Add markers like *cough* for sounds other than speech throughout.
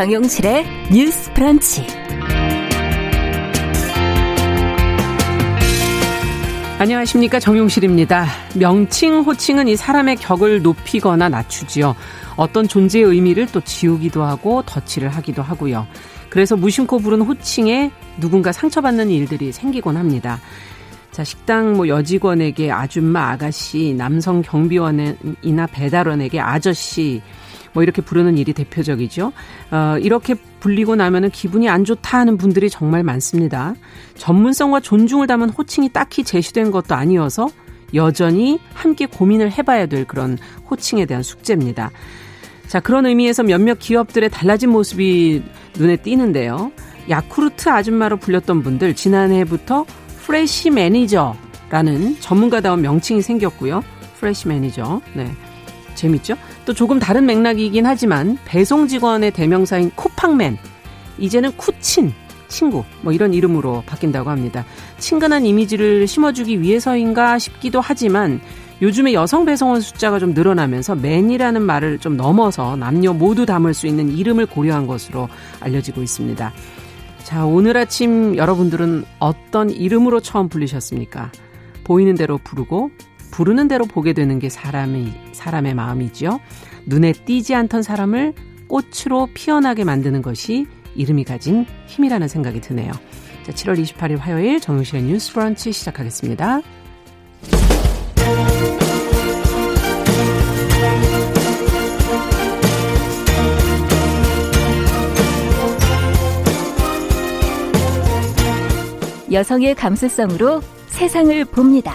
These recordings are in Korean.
정용실의 뉴스 프런치. 안녕하십니까 정용실입니다. 명칭, 호칭은 이 사람의 격을 높이거나 낮추지요. 어떤 존재의 의미를 또 지우기도 하고 덧칠을 하기도 하고요. 그래서 무심코 부른 호칭에 누군가 상처받는 일들이 생기곤 합니다. 자, 식당 뭐 여직원에게 아줌마, 아가씨, 남성 경비원이나 배달원에게 아저씨, 뭐 이렇게 부르는 일이 대표적이죠. 어, 이렇게 불리고 나면은 기분이 안 좋다 하는 분들이 정말 많습니다. 전문성과 존중을 담은 호칭이 딱히 제시된 것도 아니어서 여전히 함께 고민을 해봐야 될 그런 호칭에 대한 숙제입니다. 자, 그런 의미에서 몇몇 기업들의 달라진 모습이 눈에 띄는데요. 야쿠르트 아줌마로 불렸던 분들 지난해부터 프레시 매니저라는 전문가다운 명칭이 생겼고요. 프레시 매니저. 네. 재밌죠? 또 조금 다른 맥락이긴 하지만 배송 직원의 대명사인 쿠팡맨 이제는 쿠친 친구 뭐 이런 이름으로 바뀐다고 합니다. 친근한 이미지를 심어주기 위해서인가 싶기도 하지만 요즘에 여성 배송원 숫자가 좀 늘어나면서 man이라는 말을 좀 넘어서 남녀 모두 담을 수 있는 이름을 고려한 것으로 알려지고 있습니다. 자, 오늘 아침 여러분들은 어떤 이름으로 처음 불리셨습니까? 보이는 대로 부르고 부르는 대로 보게 되는 게 사람의 사람의 마음이지요. 눈에 띄지 않던 사람을 꽃으로 피어나게 만드는 것이 이름이 가진 힘이라는 생각이 드네요. 자, 7월 28일 화요일 정용실의 뉴스 브런치 시작하겠습니다. 여성의 감수성으로 세상을 봅니다.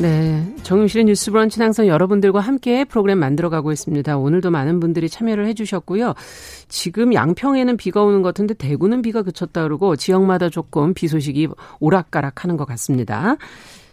네. 정용실의 뉴스 브런치는 항상 여러분들과 함께 프로그램 만들어가고 있습니다. 오늘도 많은 분들이 참여를 해주셨고요. 지금 양평에는 비가 오는 것 같은데 대구는 비가 그쳤다 그러고 지역마다 조금 비 소식이 오락가락 하는 것 같습니다.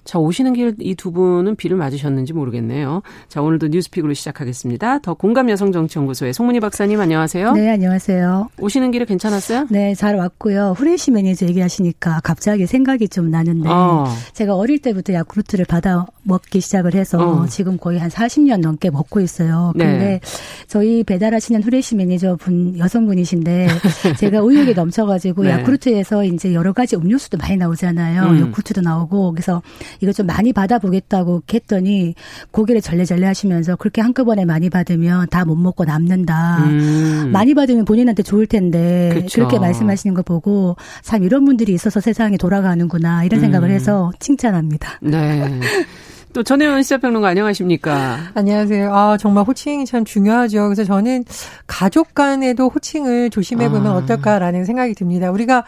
자, 오시는 길 이 두 분은 비를 맞으셨는지 모르겠네요. 자, 오늘도 뉴스픽으로 시작하겠습니다. 더 공감 여성 정치연구소의 송문희 박사님 안녕하세요. 네, 안녕하세요. 오시는 길에 괜찮았어요? 네, 잘 왔고요. 후레쉬 매니저 얘기하시니까 갑자기 생각이 좀 나는데 어. 제가 어릴 때부터 야쿠르트를 받아 먹기 시작을 해서 어. 지금 거의 한 40년 넘게 먹고 있어요. 네. 근데 네. 저희 배달하시는 후레쉬 매니저 분 여성분이신데 *laughs* 제가 의욕이 넘쳐가지고 네. 야쿠르트에서 이제 여러 가지 음료수도 많이 나오잖아요. 음. 야쿠르트도 나오고 그래서 이거 좀 많이 받아보겠다고 했더니 고개를 절레절레 하시면서 그렇게 한꺼번에 많이 받으면 다 못 먹고 남는다. 음. 많이 받으면 본인한테 좋을 텐데 그쵸. 그렇게 말씀하시는 거 보고 참 이런 분들이 있어서 세상이 돌아가는구나 이런 생각을 음. 해서 칭찬합니다. 네. *laughs* 또 전혜원 시사평론가 안녕하십니까? 안녕하세요. 아, 정말 호칭이 참 중요하죠. 그래서 저는 가족 간에도 호칭을 조심해보면 아. 어떨까라는 생각이 듭니다. 우리가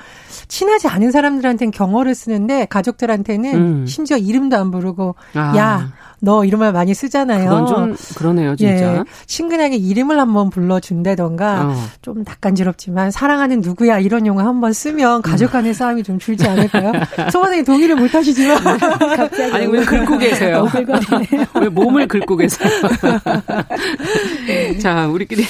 친하지 않은 사람들한테는 경어를 쓰는데 가족들한테는 음. 심지어 이름도 안 부르고 아. 야 너 이런 말 많이 쓰잖아요. 그건 좀 그러네요, 진짜. 예, 친근하게 이름을 한번 불러준다던가 어. 좀 낯간지럽지만 사랑하는 누구야 이런 용어 한번 쓰면 가족 간의 싸움이 좀 줄지 않을까요? *laughs* 소원에 동의를 못 하시지만 갑자기 아니 왜 긁고 계세요? 왜 몸을 긁고 계세요? *laughs* 자, 우리끼리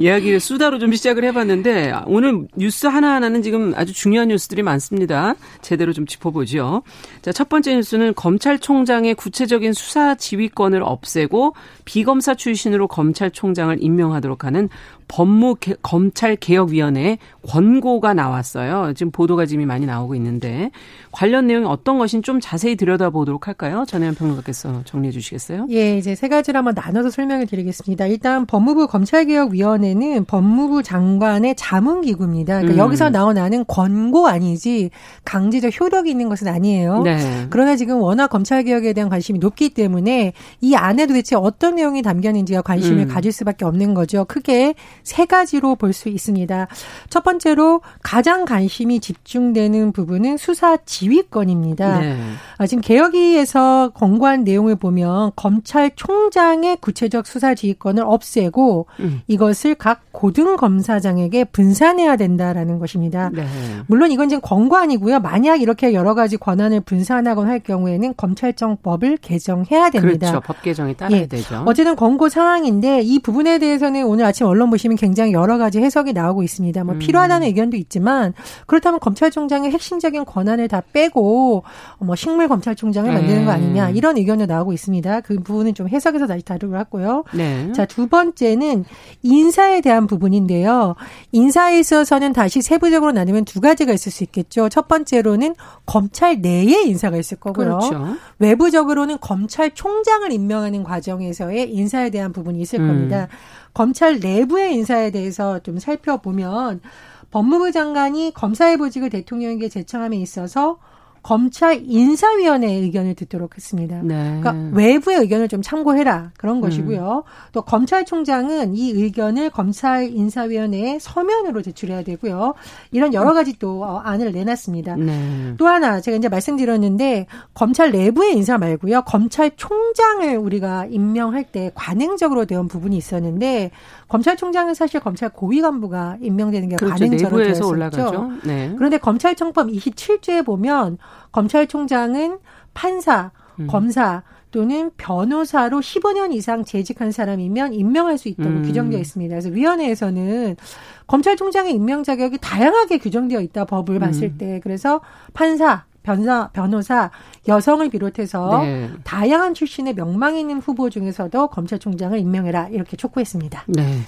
이야기를 수다로 좀 시작을 해봤는데 오늘 뉴스 하나 하나는 지금 아주 중요한 뉴스들이 많습니다. 제대로 좀 짚어보죠. 자, 첫 번째 뉴스는 검찰총장의 구체적인 수사 수사 지휘권을 없애고 비검사 출신으로 검찰총장을 임명하도록 하는 법무 검찰 개혁위원회 권고가 나왔어요. 지금 보도가 지금 많이 나오고 있는데 관련 내용이 어떤 것인지 좀 자세히 들여다보도록 할까요? 전혜연 평론가께서 정리해 주시겠어요? 예, 이제 세 가지를 한번 나눠서 설명을 드리겠습니다. 일단 법무부 검찰개혁위원회는 법무부 장관의 자문기구입니다. 그러니까 음. 여기서 나오는 권고 아니지 강제적 효력이 있는 것은 아니에요. 네. 그러나 지금 워낙 검찰개혁에 대한 관심이 높기 때문에 이 안에 도대체 어떤 내용이 담겨 있는지가 관심을 음. 가질 수밖에 없는 거죠. 크게 세 가지로 볼 수 있습니다. 첫 번째로 가장 관심이 집중되는 부분은 수사 지휘권입니다. 네. 아, 지금 개혁위에서 권고한 내용을 보면 검찰총장의 구체적 수사 지휘권을 없애고 음. 이것을 각 고등 검사장에게 분산해야 된다라는 것입니다. 네. 물론 이건 지금 권고아니고요. 만약 이렇게 여러 가지 권한을 분산하곤 할 경우에는 검찰청법을 개정해야 됩니다. 그렇죠. 법 개정이 따라야 예. 되죠. 어쨌든 권고 사항인데 이 부분에 대해서는 오늘 아침 언론 보시면 굉장히 여러 가지 해석이 나오고 있습니다. 뭐 음. 필요하다는 의견도 있지만 그렇다면 검찰총장의 핵심적인 권한을 다 빼고 뭐 식물 검찰총장을 만드는 거 아니냐 네. 이런 의견도 나오고 있습니다. 그 부분은 좀 해석해서 다시 다루기로 했고요. 네. 자, 두 번째는 인사에 대한 부분인데요. 인사에 있어서는 다시 세부적으로 나누면 두 가지가 있을 수 있겠죠. 첫 번째로는 검찰 내에 인사가 있을 거고요. 그렇죠. 외부적으로는 검찰총장을 임명하는 과정에서의 인사에 대한 부분이 있을 음. 겁니다. 검찰 내부의 인사에 대해서 좀 살펴보면 법무부 장관이 검사의 보직을 대통령에게 제청함에 있어서 검찰 인사위원회의 의견을 듣도록 했습니다. 네. 그러니까 외부의 의견을 좀 참고해라 그런 음. 것이고요. 또 검찰총장은 이 의견을 검찰 인사위원회에 서면으로 제출해야 되고요. 이런 여러 가지 또 어, 안을 내놨습니다. 네. 또 하나 제가 이제 말씀드렸는데 검찰 내부의 인사 말고요. 검찰총장을 우리가 임명할 때 관행적으로 되어 부분이 있었는데 검찰총장은 사실 검찰 고위 간부가 임명되는 게 그렇죠. 관행적으로 되어 있었죠. 네. 그런데 검찰청법 27조에 보면 검찰총장은 판사, 음. 검사 또는 변호사로 15년 이상 재직한 사람이면 임명할 수 있다고 음. 규정되어 있습니다. 그래서 위원회에서는 검찰총장의 임명 자격이 다양하게 규정되어 있다 법을 음. 봤을 때 그래서 판사, 변사, 변호사, 여성을 비롯해서 네. 다양한 출신의 명망 있는 후보 중에서도 검찰총장을 임명해라 이렇게 촉구했습니다. 네.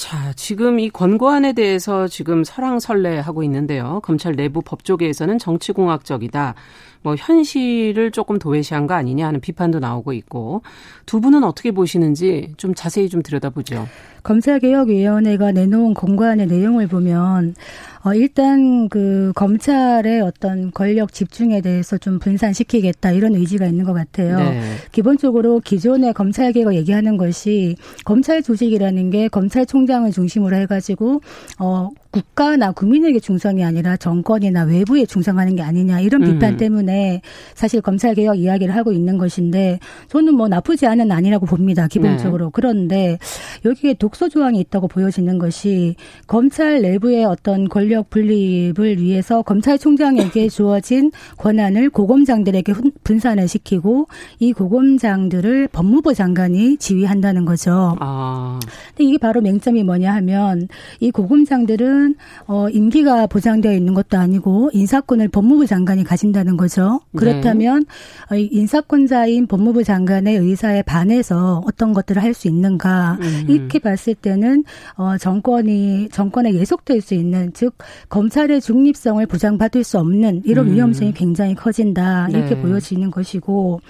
자, 지금 이 권고안에 대해서 지금 설랑설레하고 있는데요. 검찰 내부 법조계에서는 정치공학적이다. 뭐 현실을 조금 도외시한 거 아니냐 하는 비판도 나오고 있고 두 분은 어떻게 보시는지 좀 자세히 좀 들여다보죠. 검찰개혁위원회가 내놓은 공관의 내용을 보면 어, 일단 그 검찰의 어떤 권력 집중에 대해서 좀 분산시키겠다 이런 의지가 있는 것 같아요. 네. 기본적으로 기존의 검찰개혁 얘기하는 것이 검찰 조직이라는 게 검찰총장을 중심으로 해가지고 어 국가나 국민에게 충성이 아니라 정권이나 외부에 충성하는 게 아니냐 이런 비판 음. 때문에 사실 검찰 개혁 이야기를 하고 있는 것인데 저는 뭐 나쁘지 않은 아니라고 봅니다 기본적으로 네. 그런데 여기에 독소 조항이 있다고 보여지는 것이 검찰 내부의 어떤 권력 분립을 위해서 검찰총장에게 *laughs* 주어진 권한을 고검장들에게 분산을 시키고 이 고검장들을 법무부 장관이 지휘한다는 거죠. 아. 근데 이게 바로 맹점이 뭐냐 하면 이 고검장들은 경우는 어 임기가 보장되어 있는 것도 아니고 인사권을 법무부 장관이 가진다는 거죠. 네. 그렇다면 네. 인사권자인 법무부 장관의 의사에 반해서 어떤 것들을 할 수 있는가 음. 이렇게 봤을 때는 어 정권이 정권에 예속될 수 있는 즉 검찰의 중립성을 보장받을 수 없는 이런 음. 위험성이 굉장히 커진다 이렇게 네. 보여지는 것이고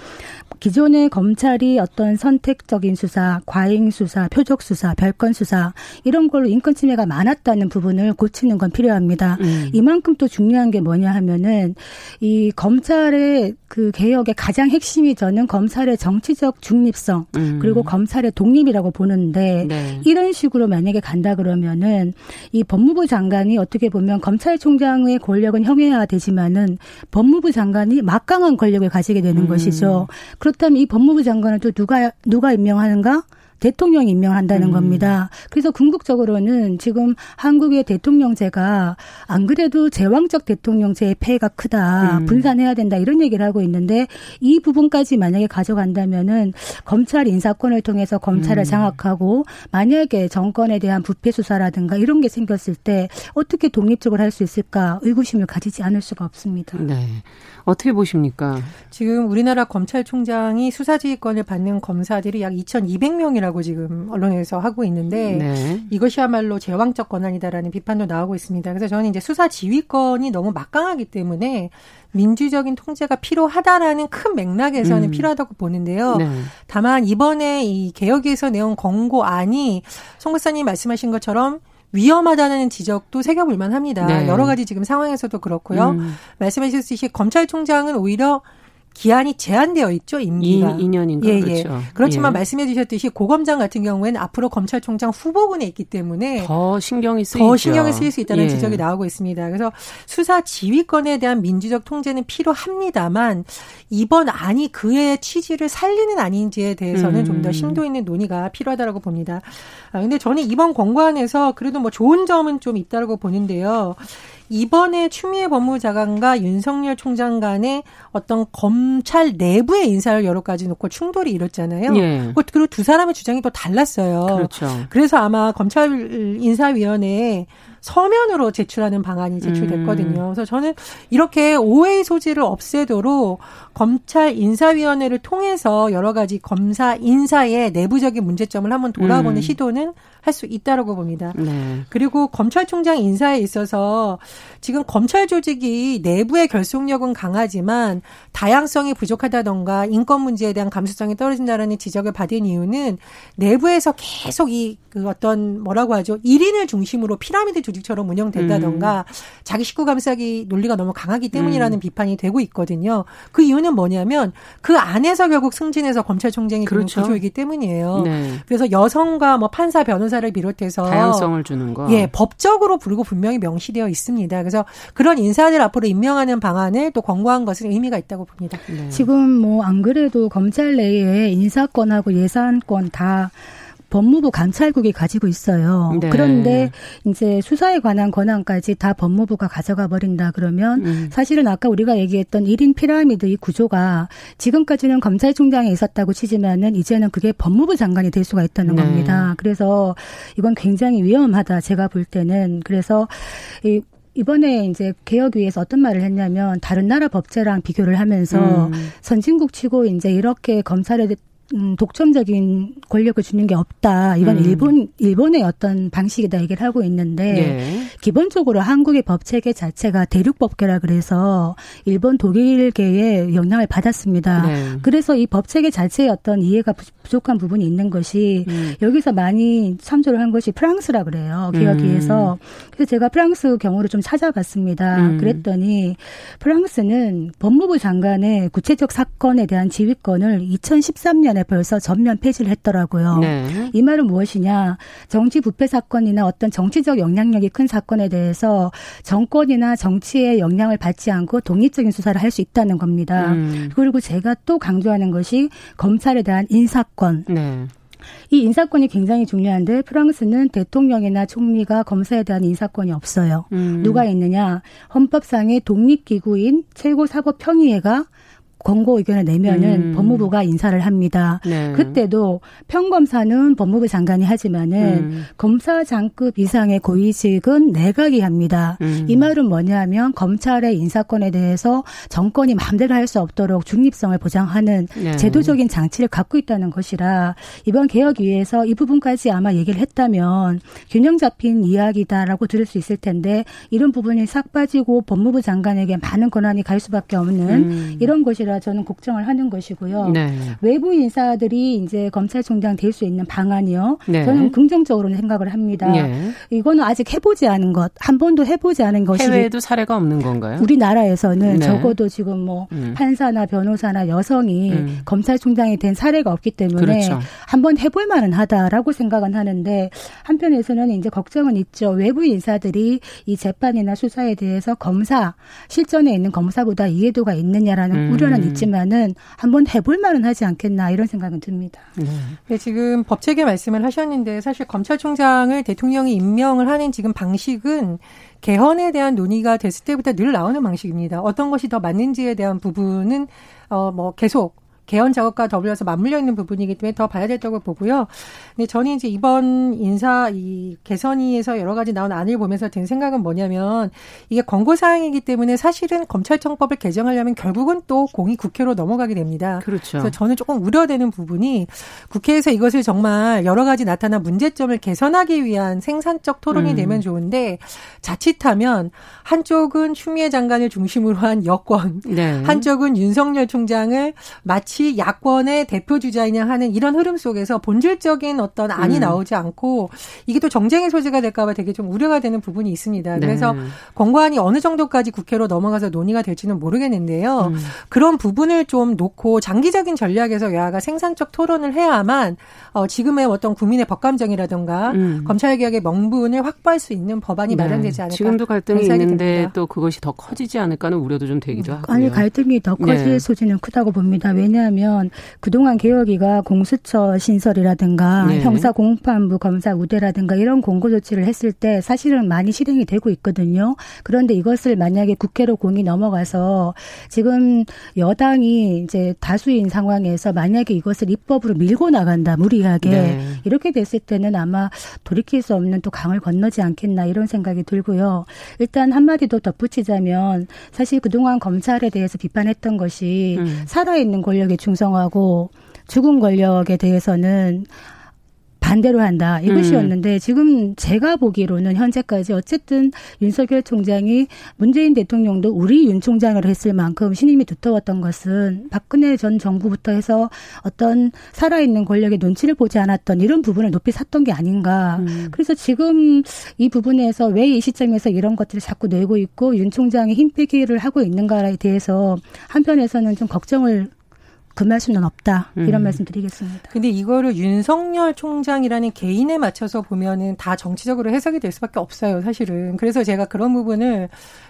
기존의 검찰이 어떤 선택적인 수사, 과잉 수사, 표적 수사, 별건 수사 이런 걸로 인권 침해가 많았다는 부분 을 고치는 건 필요합니다. 음. 이만큼 또 중요한 게 뭐냐 하면은 이 검찰의 그 개혁의 가장 핵심이 저는 검찰의 정치적 중립성 음. 그리고 검찰의 독립이라고 보는데 네. 이런 식으로 만약에 간다 그러면은 이 법무부 장관이 어떻게 보면 검찰총장의 권력은 형해야되지만은 법무부 장관이 막강한 권력을 가지게 되는 음. 것이죠. 그렇다면 이 법무부 장관은 또 누가 누가 임명하는가? 대통령이 임명한다는 음. 겁니다. 그래서 궁극적으로는 지금 한국의 대통령제가 안 그래도 제왕적 대통령제의 폐해가 크다. 음. 분산해야 된다. 이런 얘기를 하고 있는데 이 부분까지 만약에 가져간다면은 검찰 인사권을 통해서 검찰을 음. 장악하고 만약에 정권에 대한 부패 수사라든가 이런 게 생겼을 때 어떻게 독립적으로 할 수 있을까 의구심을 가지지 않을 수가 없습니다. 네. 어떻게 보십니까? 지금 우리나라 검찰총장이 수사지휘권을 받는 검사들이 약 2,200명이라고 지금 언론에서 하고 있는데 네. 이것이야말로 제왕적 권한이다라는 비판도 나오고 있습니다. 그래서 저는 이제 수사 지휘권이 너무 막강하기 때문에 민주적인 통제가 필요하다라는 큰 맥락에서는 음. 필요하다고 보는데요. 네. 다만 이번에 이 개혁에서 내온 권고안이 송 박사님 말씀하신 것처럼 위험하다는 지적도 새겨볼 만합니다. 네. 여러 가지 지금 상황에서도 그렇고요. 음. 말씀하셨듯이 검찰총장은 오히려 기한이 제한되어 있죠, 임기가. 2, 년인가 예, 그렇죠. 예. 그렇지만 예. 말씀해 주셨듯이 고검장 같은 경우에는 앞으로 검찰총장 후보군에 있기 때문에 더 신경이 쓰이죠. 더 신경이 쓰일 수 있다는 예. 지적이 나오고 있습니다. 그래서 수사 지휘권에 대한 민주적 통제는 필요합니다만 이번 안이 그의 취지를 살리는 아닌지에 대해서는 음. 좀더 심도 있는 논의가 필요하다고 봅니다. 아, 근데 저는 이번 권고안에서 그래도 뭐 좋은 점은 좀 있다고 보는데요. 이번에 추미애 법무장관과 윤석열 총장 간의 어떤 검찰 내부의 인사를 여러 가지 놓고 충돌이 일었잖아요. 예. 그리고 두 사람의 주장이 또 달랐어요. 그렇죠. 그래서 아마 검찰 인사위원회에 서면으로 제출하는 방안이 제출됐거든요. 음. 그래서 저는 이렇게 오해의 소지를 없애도록 검찰 인사위원회를 통해서 여러 가지 검사 인사의 내부적인 문제점을 한번 돌아보는 음. 시도는 할 수 있다라고 봅니다. 네. 그리고 검찰총장 인사에 있어서 지금 검찰 조직이 내부의 결속력은 강하지만 다양성이 부족하다던가 인권 문제에 대한 감수성이 떨어진다라는 지적을 받은 이유는 내부에서 계속 이 그 어떤 뭐라고 하죠? 1인을 중심으로 피라미드 조직처럼 운영된다던가 음. 자기 식구 감싸기 논리가 너무 강하기 때문이라는 음. 비판이 되고 있거든요. 그 이유는 뭐냐면 그 안에서 결국 승진해서 검찰총장이 그렇죠. 구조이기 때문이에요. 네. 그래서 여성과 뭐 판사, 변호사를 비롯해서 다양성을 주는 거. 예, 법적으로 부르고 분명히 명시되어 있습니다. 그래서 그런 인사들 앞으로 임명하는 방안을 또 권고한 것은 의미가 있다고 봅니다. 네. 지금 뭐 안 그래도 검찰 내에 인사권하고 예산권 다 법무부 감찰국이 가지고 있어요. 네. 그런데 이제 수사에 관한 권한까지 다 법무부가 가져가 버린다 그러면 음. 사실은 아까 우리가 얘기했던 1인 피라미드 이 구조가 지금까지는 검찰총장에 있었다고 치지만은 이제는 그게 법무부 장관이 될 수가 있다는 네. 겁니다. 그래서 이건 굉장히 위험하다 제가 볼 때는 그래서 이 이번에 이제 개혁위에서 어떤 말을 했냐면 다른 나라 법제랑 비교를 하면서 음. 선진국 치고 이제 이렇게 검찰에 음, 독점적인 권력을 주는 게 없다. 이건 음. 일본 일본의 어떤 방식이다 얘기를 하고 있는데 예. 기본적으로 한국의 법 체계 자체가 대륙 법계라 그래서 일본 독일계의 영향을 받았습니다. 네. 그래서 이 법 체계 자체의 어떤 이해가 부족한 부분이 있는 것이 음. 여기서 많이 참조를 한 것이 프랑스라 그래요. 개혁위에서. 음. 그래서 제가 프랑스 경우를 좀 찾아봤습니다. 음. 그랬더니 프랑스는 법무부 장관의 구체적 사건에 대한 지휘권을 2013년에 전에 벌써 전면 폐지를 했더라고요. 네. 이 말은 무엇이냐? 정치 부패 사건이나 어떤 정치적 영향력이 큰 사건에 대해서 정권이나 정치의 영향을 받지 않고 독립적인 수사를 할 수 있다는 겁니다. 음. 그리고 제가 또 강조하는 것이 검찰에 대한 인사권. 네. 이 인사권이 굉장히 중요한데 프랑스는 대통령이나 총리가 검사에 대한 인사권이 없어요. 음. 누가 있느냐? 헌법상의 독립기구인 최고사법평의회가 권고 의견을 내면은 음. 법무부가 인사를 합니다. 네. 그때도 평검사는 법무부 장관이 하지만은 음. 검사장급 이상의 고위직은 내각이 합니다. 음. 이 말은 뭐냐면 검찰의 인사권에 대해서 정권이 마음대로 할 수 없도록 중립성을 보장하는 네. 제도적인 장치를 갖고 있다는 것이라 이번 개혁위에서 이 부분까지 아마 얘기를 했다면 균형 잡힌 이야기다라고 들을 수 있을 텐데 이런 부분이 싹 빠지고 법무부 장관에게 많은 권한이 갈 수밖에 없는 음. 이런 것이라 것이라 저는 걱정을 하는 것이고요. 네. 외부 인사들이 이제 검찰총장 될 수 있는 방안이요. 네. 저는 긍정적으로 생각을 합니다. 네. 이거는 아직 해보지 않은 것, 한 번도 해보지 않은 것이 해외에도 사례가 없는 건가요? 우리나라에서는 네. 적어도 지금 뭐 음. 판사나 변호사나 여성이 음. 검찰총장이 된 사례가 없기 때문에 그렇죠. 한번 해볼 만은 하다라고 생각은 하는데 한편에서는 이제 걱정은 있죠. 외부 인사들이 이 재판이나 수사에 대해서 검사 실전에 있는 검사보다 이해도가 있느냐라는 음. 우려는 건 음. 있지만은 한번 해볼 만은 하지 않겠나 이런 생각은 듭니다. 네. 네, 지금 법체계 말씀을 하셨는데 사실 검찰총장을 대통령이 임명을 하는 지금 방식은 개헌에 대한 논의가 됐을 때부터 늘 나오는 방식입니다. 어떤 것이 더 맞는지에 대한 부분은 어 뭐 계속 개헌 작업과 더불어서 맞물려 있는 부분이기 때문에 더 봐야 된다고 보고요. 근데 저는 이제 이번 인사 이 개선위에서 여러 가지 나온 안을 보면서 든 생각은 뭐냐면 이게 권고 사항이기 때문에 사실은 검찰청법을 개정하려면 결국은 또 공이 국회로 넘어가게 됩니다. 그렇죠. 그래서 저는 조금 우려되는 부분이 국회에서 이것을 정말 여러 가지 나타난 문제점을 개선하기 위한 생산적 토론이 음. 되면 좋은데 자칫하면 한쪽은 추미애 장관을 중심으로 한 여권, 네. 한쪽은 윤석열 총장을 마치 마치 야권의 대표 주자이냐 하는 이런 흐름 속에서 본질적인 어떤 안이 음. 나오지 않고 이게 또 정쟁의 소지가 될까봐 되게 좀 우려가 되는 부분이 있습니다. 네. 그래서 권고안이 어느 정도까지 국회로 넘어가서 논의가 될지는 모르겠는데요. 음. 그런 부분을 좀 놓고 장기적인 전략에서 여야가 생산적 토론을 해야만 어, 지금의 어떤 국민의 법감정이라든가 음. 검찰개혁의 명분을 확보할 수 있는 법안이 네. 마련되지 않을까. 지금도 갈등이 있는데 됩니다. 또 그것이 더 커지지 않을까 하는 우려도 좀 되기도 하고요. 아니 갈등이 더 커질 네. 소지는 크다고 봅니다. 왜냐 하면 그동안 개혁위가 공수처 신설이라든가 네. 형사공판부 검사 우대라든가 이런 공고 조치를 했을 때 사실은 많이 실행이 되고 있거든요. 그런데 이것을 만약에 국회로 공이 넘어가서 지금 여당이 이제 다수인 상황에서 만약에 이것을 입법으로 밀고 나간다 무리하게 네. 이렇게 됐을 때는 아마 돌이킬 수 없는 또 강을 건너지 않겠나 이런 생각이 들고요. 일단 한마디 더 덧붙이자면 사실 그동안 검찰에 대해서 비판했던 것이 음. 살아있는 권력 에 충성하고 죽은 권력에 대해서는 반대로 한다 이것이었는데 음. 지금 제가 보기로는 현재까지 어쨌든 윤석열 총장이 문재인 대통령도 우리 윤 총장을 했을 만큼 신임이 두터웠던 것은 박근혜 전 정부부터 해서 어떤 살아있는 권력의 눈치를 보지 않았던 이런 부분을 높이 샀던 게 아닌가. 음. 그래서 지금 이 부분에서 왜 이 시점에서 이런 것들을 자꾸 내고 있고 윤 총장이 힘 빼기를 하고 있는가에 대해서 한편에서는 좀 걱정을 금할 수는 없다 이런 음. 말씀 드리겠습니다. 근데 이거를 윤석열 총장이라는 개인에 맞춰서 보면은 다 정치적으로 해석이 될 수밖에 없어요, 사실은. 그래서 제가 그런 부분을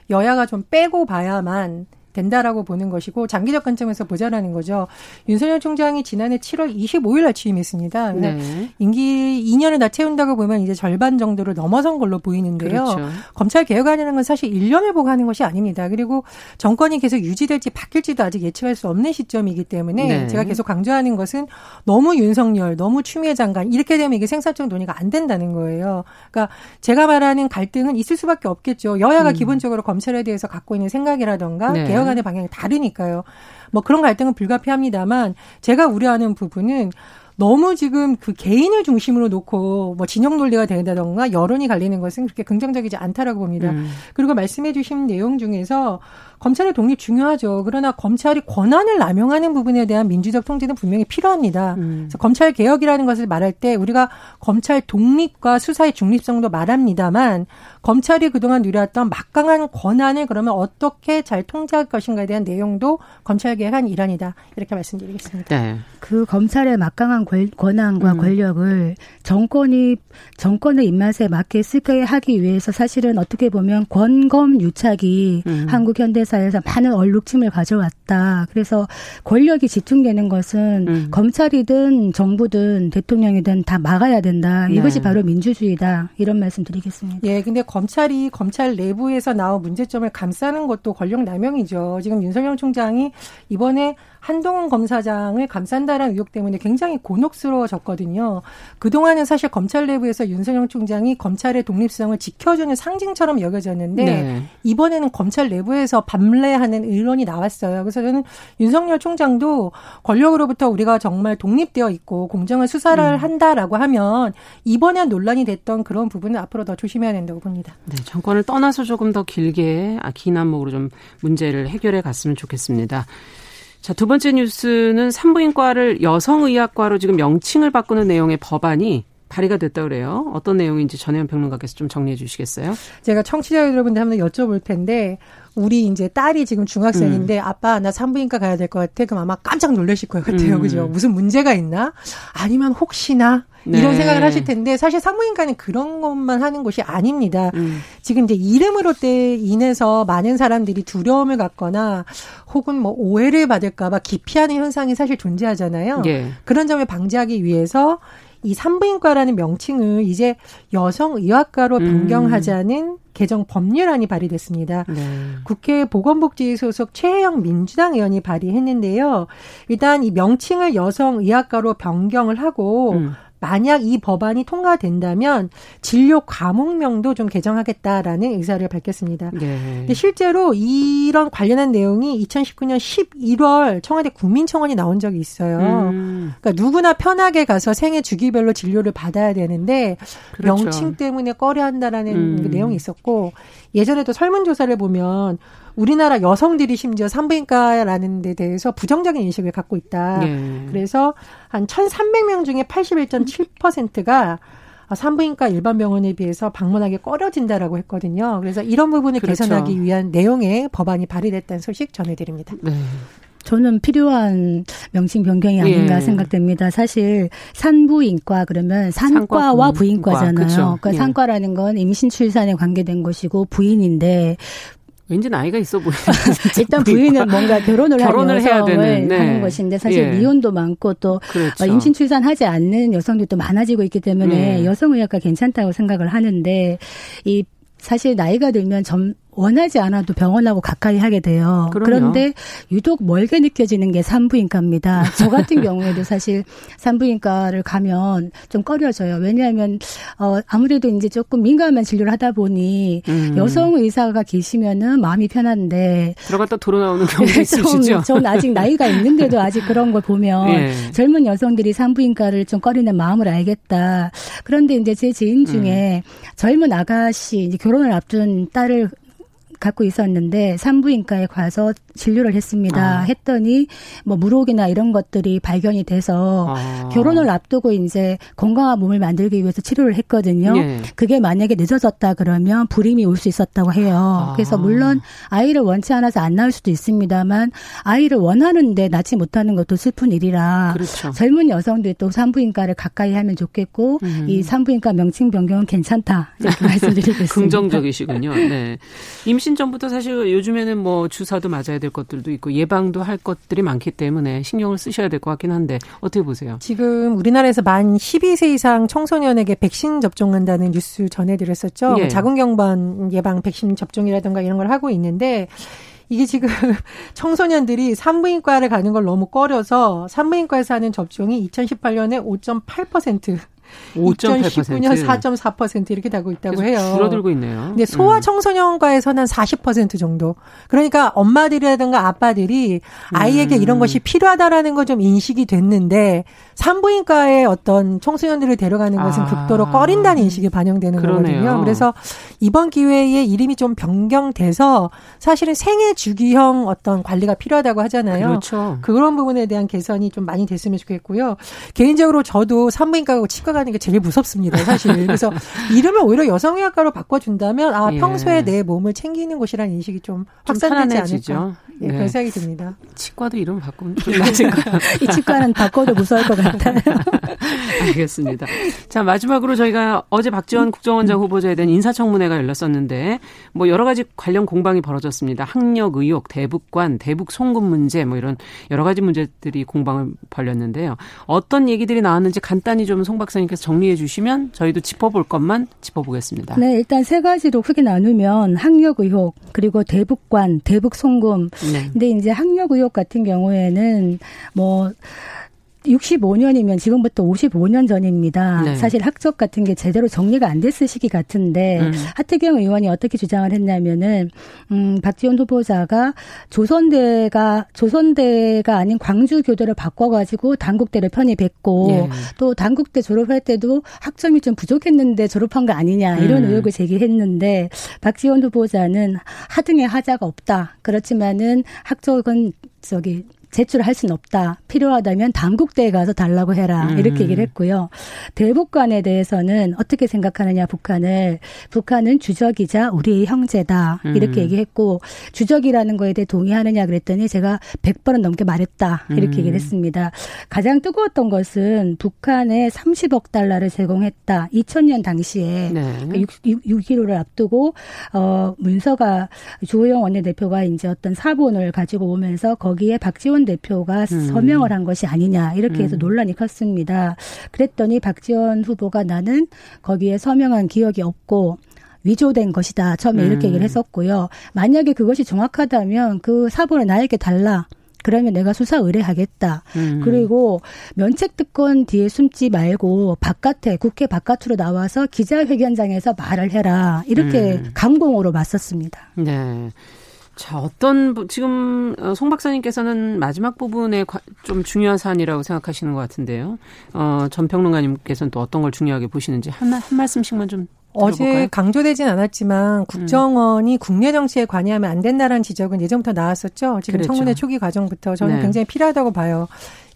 여야가 좀 빼고 봐야만 된다라고 보는 것이고 장기적 관점에서 보자라는 거죠. 윤석열 총장이 지난해 7월 25일 날 취임했습니다. 네. 임기 2년을 다 채운다고 보면 이제 절반 정도를 넘어선 걸로 보이는데요. 그렇죠. 검찰 개혁안이라는 건 사실 1년을 보고 하는 것이 아닙니다. 그리고 정권이 계속 유지될지 바뀔지도 아직 예측할 수 없는 시점이기 때문에 네. 제가 계속 강조하는 것은 너무 윤석열, 너무 추미애 장관 이렇게 되면 이게 생산적 논의가 안 된다는 거예요. 그러니까 제가 말하는 갈등은 있을 수밖에 없겠죠. 여야가 음. 기본적으로 검찰에 대해서 갖고 있는 생각이라던가 네. 개혁 개혁안의 방향이 다르니까요. 뭐 그런 갈등은 불가피합니다만 제가 우려하는 부분은 너무 지금 그 개인을 중심으로 놓고 뭐 진영 논리가 된다던가 여론이 갈리는 것은 그렇게 긍정적이지 않다라고 봅니다. 음. 그리고 말씀해 주신 내용 중에서 검찰의 독립 중요하죠. 그러나 검찰이 권한을 남용하는 부분에 대한 민주적 통제는 분명히 필요합니다. 음. 그래서 검찰 개혁이라는 것을 말할 때 우리가 검찰 독립과 수사의 중립성도 말합니다만 검찰이 그동안 누렸던 막강한 권한을 그러면 어떻게 잘 통제할 것인가에 대한 내용도 검찰 개혁한 일환이다. 이렇게 말씀드리겠습니다. 네. 그 검찰의 막강한 권한과 음. 권력을 정권이 정권의 입맛에 맞게 쓰게 하기 위해서 사실은 어떻게 보면 권검 유착이 음. 한국 현대 사에서 많은 얼룩침을 가져왔다. 그래서 권력이 집중되는 것은 음. 검찰이든 정부든 대통령이든 다 막아야 된다. 네. 이것이 바로 민주주의다. 이런 말씀 드리겠습니다. 예, 근데 검찰이 검찰 내부에서 나온 문제점을 감싸는 것도 권력 남용이죠. 지금 윤석열 총장이 이번에 한동훈 검사장을 감싼다라는 의혹 때문에 굉장히 곤혹스러워졌거든요. 그동안은 사실 검찰 내부에서 윤석열 총장이 검찰의 독립성을 지켜주는 상징처럼 여겨졌는데 네. 이번에는 검찰 내부에서 밤래하는 의론이 나왔어요. 그래서 저는 윤석열 총장도 권력으로부터 우리가 정말 독립되어 있고 공정한 수사를 음. 한다라고 하면 이번에 논란이 됐던 그런 부분은 앞으로 더 조심해야 된다고 봅니다. 네, 정권을 떠나서 조금 더 길게 아, 긴 안목으로 좀 문제를 해결해 갔으면 좋겠습니다. 자, 두 번째 뉴스는 산부인과를 여성의학과로 지금 명칭을 바꾸는 내용의 법안이 발의가 됐다 그래요. 어떤 내용인지 전혜연 평론가께서 좀 정리해 주시겠어요? 제가 청취자 여러분들 한번 여쭤볼 텐데 우리 이제 딸이 지금 중학생인데 음. 아빠 나 산부인과 가야 될 것 같아. 그럼 아마 깜짝 놀라실 것 같아요. 음. 그죠? 무슨 문제가 있나? 아니면 혹시나 네. 이런 생각을 하실 텐데 사실 산부인과는 그런 것만 하는 곳이 아닙니다. 음. 지금 이제 이름으로 때 인해서 많은 사람들이 두려움을 갖거나 혹은 뭐 오해를 받을까봐 기피하는 현상이 사실 존재하잖아요. 예. 그런 점을 방지하기 위해서 이 산부인과라는 명칭을 이제 여성의학과로 음. 변경하자는 개정 법률안이 발의됐습니다. 네. 국회 보건복지 소속 최혜영 민주당 의원이 발의했는데요. 일단 이 명칭을 여성의학과로 변경을 하고 음. 만약 이 법안이 통과된다면 진료 과목명도 좀 개정하겠다라는 의사를 밝혔습니다. 네. 근데 실제로 이런 관련한 내용이 2019년 11월 청와대 국민청원이 나온 적이 있어요. 음. 그러니까 누구나 편하게 가서 생애 주기별로 진료를 받아야 되는데 그렇죠. 명칭 때문에 꺼려한다라는 음. 그 내용이 있었고 예전에도 설문조사를 보면 우리나라 여성들이 심지어 산부인과라는 데 대해서 부정적인 인식을 갖고 있다. 네. 그래서 한 1,300명 중에 81.7%가 산부인과 일반 병원에 비해서 방문하기 꺼려진다라고 했거든요. 그래서 이런 부분을 그렇죠. 개선하기 위한 내용의 법안이 발의됐다는 소식 전해드립니다. 네. 저는 필요한 명칭 변경이 아닌가 예. 생각됩니다. 사실 산부인과 그러면 산과와 산과, 부인과잖아요. 그렇죠. 그러니까 예. 산과라는 건 임신 출산에 관계된 것이고 부인인데 왠지 나이가 있어 보이는 *laughs* 일단 부인은 뭔가 결혼을, 결혼을 해야 되는 네. 하는 것인데 사실 예. 미혼도 많고 또 그렇죠. 임신 출산하지 않는 여성들도 많아지고 있기 때문에 예. 여성 의학과 괜찮다고 생각을 하는데 이 사실 나이가 들면 점 원하지 않아도 병원하고 가까이 하게 돼요. 그럼요. 그런데 유독 멀게 느껴지는 게 산부인과입니다. 저 같은 *laughs* 경우에도 사실 산부인과를 가면 좀 꺼려져요. 왜냐하면 어 아무래도 이제 조금 민감한 진료를 하다 보니 음. 여성 의사가 계시면은 마음이 편한데 들어갔다 돌아 나오는 *laughs* 경우가 있으시죠. 전 아직 나이가 있는데도 아직 그런 걸 보면 예. 젊은 여성들이 산부인과를 좀 꺼리는 마음을 알겠다. 그런데 이제 제 지인 중에 음. 젊은 아가씨 이제 결혼을 앞둔 딸을 갖고 있었는데 산부인과에 가서 진료를 했습니다. 아. 했더니 뭐 물혹이나 이런 것들이 발견이 돼서 아. 결혼을 앞두고 이제 건강한 몸을 만들기 위해서 치료를 했거든요. 예. 그게 만약에 늦어졌다 그러면 불임이 올 수 있었다고 해요. 아. 그래서 물론 아이를 원치 않아서 안 낳을 수도 있습니다만 아이를 원하는데 낳지 못하는 것도 슬픈 일이라 그렇죠. 젊은 여성들이 또 산부인과를 가까이 하면 좋겠고 음. 이 산부인과 명칭 변경은 괜찮다 이렇게 *laughs* 말씀드리겠습니다. 긍정적이시군요. 네. 임신 전부터 사실 요즘에는 뭐 주사도 맞아야 될 것들도 있고 예방도 할 것들이 많기 때문에 신경을 쓰셔야 될 것 같긴 한데 어떻게 보세요? 지금 우리나라에서 만 12세 이상 청소년에게 백신 접종한다는 뉴스 전해드렸었죠. 예. 자궁경반 예방 백신 접종이라든가 이런 걸 하고 있는데 이게 지금 *laughs* 청소년들이 산부인과를 가는 걸 너무 꺼려서 산부인과에서 하는 접종이 2018년에 5.8% 2019년 4.4% 이렇게 되고 있다고 해요. 줄어들고 있네요. 근데 소아 음. 청소년과에서는 40% 정도. 그러니까 엄마들이라든가 아빠들이 아이에게 음. 이런 것이 필요하다라는 거 좀 인식이 됐는데 산부인과에 어떤 청소년들을 데려가는 것은 아. 극도로 꺼린다는 인식이 반영되는 그러네요. 거거든요. 그래서 이번 기회에 이름이 좀 변경돼서 사실은 생애 주기형 어떤 관리가 필요하다고 하잖아요. 그렇죠. 그런 부분에 대한 개선이 좀 많이 됐으면 좋겠고요. 개인적으로 저도 산부인과하고 치과가 하는 게 제일 무섭습니다, 사실. 그래서 *laughs* 이름을 오히려 여성의학과로 바꿔준다면 아 예. 평소에 내 몸을 챙기는 곳이라는 인식이 좀 확산되지 않을까. 예, 네. 그런 생각이 듭니다. 치과도 이름 바꾸면 좀 맞을 거예요. 이 치과는 바꿔도 무서울 것 같아요. *laughs* 알겠습니다. 자 마지막으로 저희가 어제 박지원 국정원장 후보자에 대한 인사청문회가 열렸었는데 뭐 여러 가지 관련 공방이 벌어졌습니다. 학력 의혹, 대북관, 대북 송금 문제 뭐 이런 여러 가지 문제들이 공방을 벌렸는데요. 어떤 얘기들이 나왔는지 간단히 좀 송 박사님께서 정리해 주시면 저희도 짚어볼 것만 짚어보겠습니다. 네, 일단 세 가지로 크게 나누면 학력 의혹 그리고 대북관, 대북 송금 네. 근데 이제 학력 의혹 같은 경우에는 뭐 65년이면 지금부터 55년 전입니다. 네. 사실 학적 같은 게 제대로 정리가 안 됐을 시기 같은데 음. 하태경 의원이 어떻게 주장을 했냐면은 음 박지원 후보자가 조선대가 조선대가 아닌 광주 교대를 바꿔 가지고 단국대를 편입했고 네. 또 단국대 졸업할 때도 학점이 좀 부족했는데 졸업한 거 아니냐 이런 음. 의혹을 제기했는데 박지원 후보자는 하등의 하자가 없다. 그렇지만은 학적은 저기 제출할 수는 없다. 필요하다면 당국대에 가서 달라고 해라. 음. 이렇게 얘기를 했고요. 대북관에 대해서는 어떻게 생각하느냐 북한을 북한은 주적이자 우리의 형제다. 이렇게 음. 얘기했고 주적이라는 거에 대해 동의하느냐 그랬더니 제가 100번은 넘게 말했다. 이렇게 음. 얘기를 했습니다. 가장 뜨거웠던 것은 북한에 30억 달러를 제공했다. 2000년 당시에 네. 6.15를 그러니까 앞두고 어 문서가 주호영 원내대표가 이제 어떤 사본을 가지고 오면서 거기에 박지원 박지원 대표가 음. 서명을 한 것이 아니냐 이렇게 해서 음. 논란이 컸습니다. 그랬더니 박지원 후보가 나는 거기에 서명한 기억이 없고 위조된 것이다. 처음에 이렇게 음. 얘기를 했었고요. 만약에 그것이 정확하다면 그 사본을 나에게 달라. 그러면 내가 수사 의뢰하겠다. 음. 그리고 면책특권 뒤에 숨지 말고 바깥에 국회 바깥으로 나와서 기자회견장에서 말을 해라. 이렇게 음. 강공으로 맞섰습니다. 네. 자, 어떤 지금 어, 송 박사님께서는 마지막 부분에 좀 중요한 사안이라고 생각하시는 것 같은데요. 어, 전 평론가님께서는 또 어떤 걸 중요하게 보시는지 한, 한 말씀씩만 좀 어제 강조되진 않았지만 국정원이 음. 국내 정치에 관여하면 안 된다라는 지적은 예전부터 나왔었죠. 지금 그랬죠. 청문회 초기 과정부터 저는 네. 굉장히 필요하다고 봐요.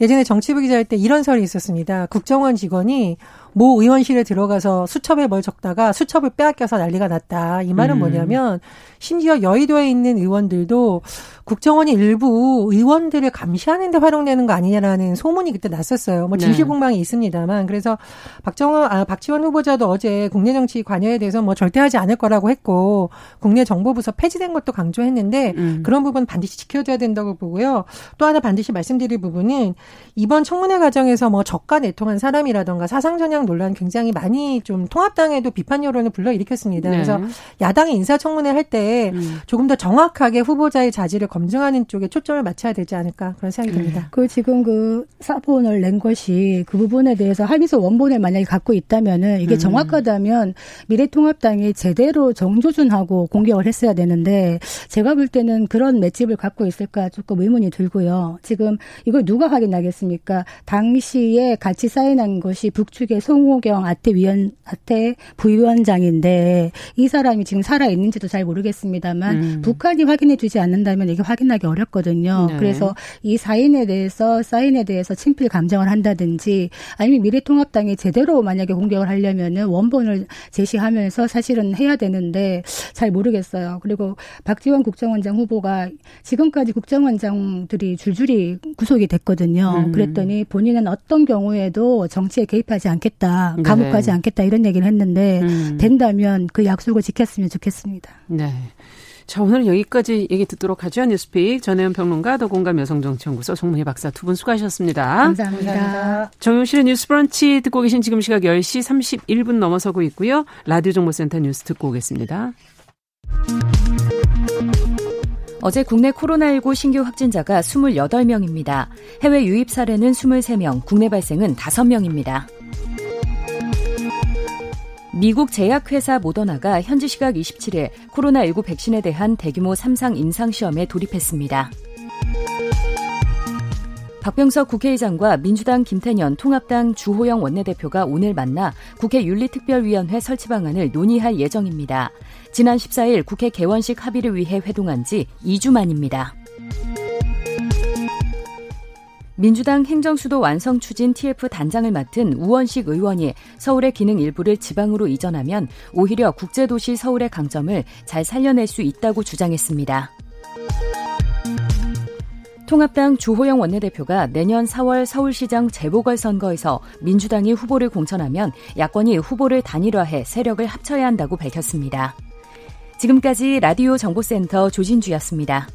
예전에 정치부 기자할 때 이런 설이 있었습니다. 국정원 직원이 모 의원실에 들어가서 수첩에 뭘 적다가 수첩을 빼앗겨서 난리가 났다. 이 말은 음. 뭐냐면 심지어 여의도에 있는 의원들도 국정원이 일부 의원들을 감시하는 데 활용되는 거 아니냐라는 소문이 그때 났었어요. 뭐 진실공방이 네. 있습니다만 그래서 박정원 아 박지원 후보자도 어제 국내 정치 관여에 대해서 뭐 절대 하지 않을 거라고 했고 국내 정보부서 폐지된 것도 강조했는데 음. 그런 부분 반드시 지켜줘야 된다고 보고요. 또 하나 반드시 말씀드릴 부분은 이번 청문회 과정에서 뭐 저가 내통한 사람이라던가 사상 전향 논란 굉장히 많이 좀 통합당에도 비판 여론을 불러일으켰습니다. 네. 그래서 야당의 인사청문회 할때 음. 조금 더 정확하게 후보자의 자질을 검증하는 쪽에 초점을 맞춰야 되지 않을까 그런 생각이 듭니다. 음. 그 지금 그 사본을 낸 것이 그 부분에 대해서 할미소 원본을 만약에 갖고 있다면은 이게 음. 정확하다면 미래통합당이 제대로 정조준하고 공격을 했어야 되는데 제가 볼 때는 그런 맷집을 갖고 있을까 조금 의문이 들고요. 지금 이걸 누가 확인하겠습니까? 당시에 같이 사인한 것이 북측의 송호경 아태 위원 아태 부위원장인데 이 사람이 지금 살아 있는지도 잘 모르겠습니다만 음. 북한이 확인해 주지 않는다면 이게 확인하기 어렵거든요. 네. 그래서 이 사인에 대해서 사인에 대해서 친필 감정을 한다든지 아니면 미래통합당이 제대로 만약에 공격을 하려면은 원본을 제시하면서 사실은 해야 되는데 잘 모르겠어요. 그리고 박지원 국정원장 후보가 지금까지 국정원장들이 줄줄이 구속이 됐거든요. 음. 그랬더니 본인은 어떤 경우에도 정치에 개입하지 않겠다, 네. 감옥 가지 않겠다 이런 얘기를 했는데 음. 된다면 그 약속을 지켰으면 좋겠습니다. 네. 자, 오늘 여기까지 얘기 듣도록 하죠. 뉴스픽 전혜연 평론가, 더공감 여성정치연구소 송문희 박사 두 분 수고하셨습니다. 감사합니다. 정용실의 뉴스 브런치 듣고 계신 지금 시각 10시 31분 넘어서고 있고요. 라디오 정보센터 뉴스 듣고 오겠습니다. 어제 국내 코로나19 신규 확진자가 28명입니다. 해외 유입 사례는 23명, 국내 발생은 5명입니다. 미국 제약회사 모더나가 현지 시각 27일 코로나19 백신에 대한 대규모 3상 임상시험에 돌입했습니다. 박병석 국회의장과 민주당 김태년 통합당 주호영 원내대표가 오늘 만나 국회 윤리특별위원회 설치 방안을 논의할 예정입니다. 지난 14일 국회 개원식 합의를 위해 회동한 지 2주 만입니다. 민주당 행정수도 완성 추진 TF 단장을 맡은 우원식 의원이 서울의 기능 일부를 지방으로 이전하면 오히려 국제도시 서울의 강점을 잘 살려낼 수 있다고 주장했습니다. 통합당 주호영 원내대표가 내년 4월 서울시장 재보궐선거에서 민주당이 후보를 공천하면 야권이 후보를 단일화해 세력을 합쳐야 한다고 밝혔습니다. 지금까지 라디오 정보센터 조진주였습니다.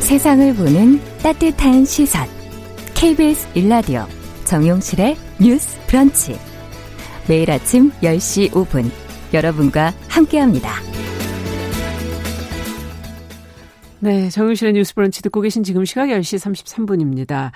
세상을 보는 따뜻한 시선. KBS 일라디오 정용실의 뉴스 브런치. 매일 아침 10시 5분 여러분과 함께합니다. 네, 정용실의 뉴스 브런치 듣고 계신 지금 시각 10시 33분입니다.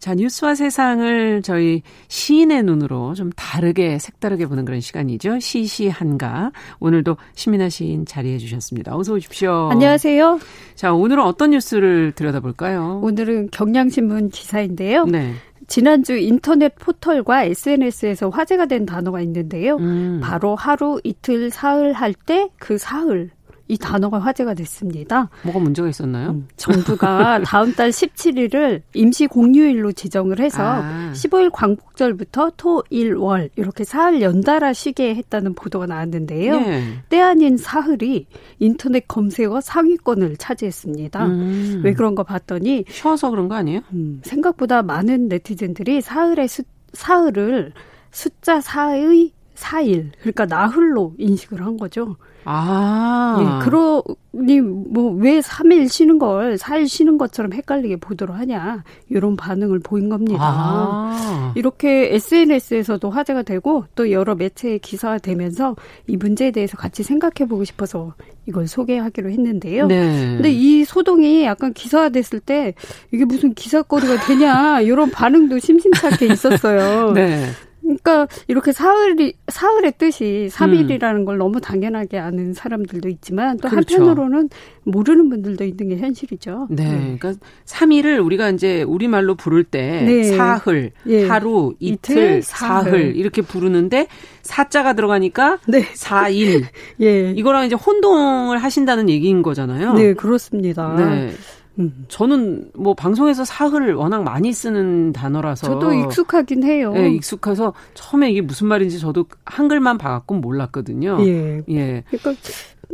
자, 뉴스와 세상을 저희 시인의 눈으로 좀 다르게, 색다르게 보는 그런 시간이죠. 시시한가. 오늘도 시민아 시인 자리해 주셨습니다. 어서 오십시오. 안녕하세요. 자, 오늘은 어떤 뉴스를 들여다볼까요? 오늘은 경향신문 기사인데요. 네. 지난주 인터넷 포털과 SNS에서 화제가 된 단어가 있는데요. 음. 바로 하루, 이틀, 사흘 할 때 그 사흘 이 단어가 화제가 됐습니다. 뭐가 문제가 있었나요? 음, 정부가 *laughs* 다음 달 17일을 임시 공휴일로 지정을 해서 아. 15일 광복절부터 토, 일, 월 이렇게 사흘 연달아 쉬게 했다는 보도가 나왔는데요. 네. 때 아닌 사흘이 인터넷 검색어 상위권을 차지했습니다. 음. 왜 그런가 봤더니 쉬어서 그런 거 아니에요? 음, 생각보다 많은 네티즌들이 사흘의 수, 사흘을 숫자 4의 4일 그러니까 나흘로 인식을 한 거죠. 아. 예, 그러니 뭐 왜 3일 쉬는 걸 4일 쉬는 것처럼 헷갈리게 보도록 하냐. 이런 반응을 보인 겁니다. 아. 이렇게 SNS에서도 화제가 되고 또 여러 매체에 기사화되면서 이 문제에 대해서 같이 생각해 보고 싶어서 이걸 소개하기로 했는데요. 네. 근데 이 소동이 약간 기사화됐을 때 이게 무슨 기사거리가 되냐 이런 반응도 심심찮게 있었어요. *laughs* 네. 그러니까 이렇게 사흘이 사흘의 뜻이 3일이라는 음. 걸 너무 당연하게 아는 사람들도 있지만 또 그렇죠. 한편으로는 모르는 분들도 있는 게 현실이죠. 네. 네. 그러니까 3일을 우리가 이제 우리말로 부를 때 네. 사흘, 예. 하루, 이틀, 이틀 사흘. 사흘. 이렇게 부르는데 사자가 들어가니까 네. 4일. *laughs* 예. 이거랑 이제 혼동을 하신다는 얘기인 거잖아요. 네, 그렇습니다. 네. 음. 저는 뭐 방송에서 사흘을 워낙 많이 쓰는 단어라서 저도 익숙하긴 해요. 네, 익숙해서 처음에 이게 무슨 말인지 저도 한글만 봐갖고 몰랐거든요. 예. 예. 그러니까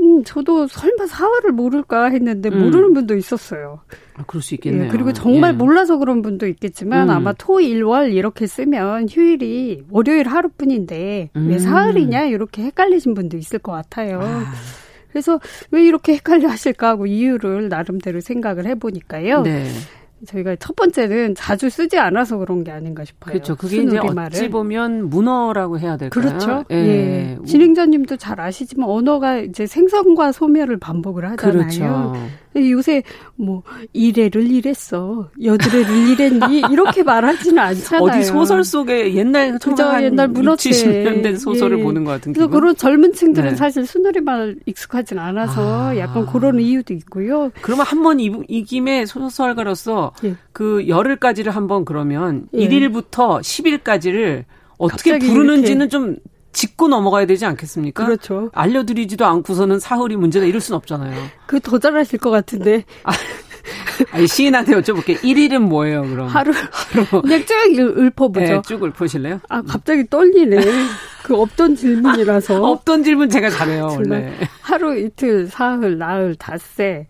음, 저도 설마 사흘을 모를까 했는데 음. 모르는 분도 있었어요. 아, 그럴 수 있겠네요. 예, 그리고 정말 예. 몰라서 그런 분도 있겠지만 음. 아마 토, 일, 월 이렇게 쓰면 휴일이 월요일 하루뿐인데 왜 음. 사흘이냐 이렇게 헷갈리신 분도 있을 것 같아요. 아. 그래서 왜 이렇게 헷갈려 하실까 하고 이유를 나름대로 생각을 해보니까요. 네. 저희가 첫 번째는 자주 쓰지 않아서 그런 게 아닌가 싶어요. 그렇죠. 그게 이제 어찌 보면 문어라고 해야 될까요? 그렇죠. 예. 예. 진행자님도 잘 아시지만 언어가 이제 생성과 소멸을 반복을 하잖아요. 그렇죠. 요새 뭐 이래를 이랬어 여드레를 이랬니 이렇게 말하지는 않잖아요. 어디 소설 속에 옛날 그저 옛날 문어체 70년대 소설을 예. 보는 것 같은 그래서 그런 젊은층들은 네. 사실 순우리말 익숙하진 않아서 아. 약간 그런 이유도 있고요. 그러면 한번 이 김에 소설가로서 예. 그 열흘까지를 한번 그러면 예. 1일부터 10일까지를 어떻게 부르는지는. 좀 짚고 넘어가야 되지 않겠습니까? 그렇죠. 알려드리지도 않고서는 사흘이 문제다 이럴 순 없잖아요. 그 더 잘하실 것 같은데. 아, 아니, 시인한테 여쭤볼게요. 1일은 뭐예요, 그럼? 하루, 하루. 그냥 쭉 읊어보죠. 네, 쭉 읊으실래요? 아, 갑자기 떨리네. 그 없던 질문이라서. *laughs* 없던 질문 제가 잘해요, 원래. 하루, 이틀, 사흘, 나흘, 닷새,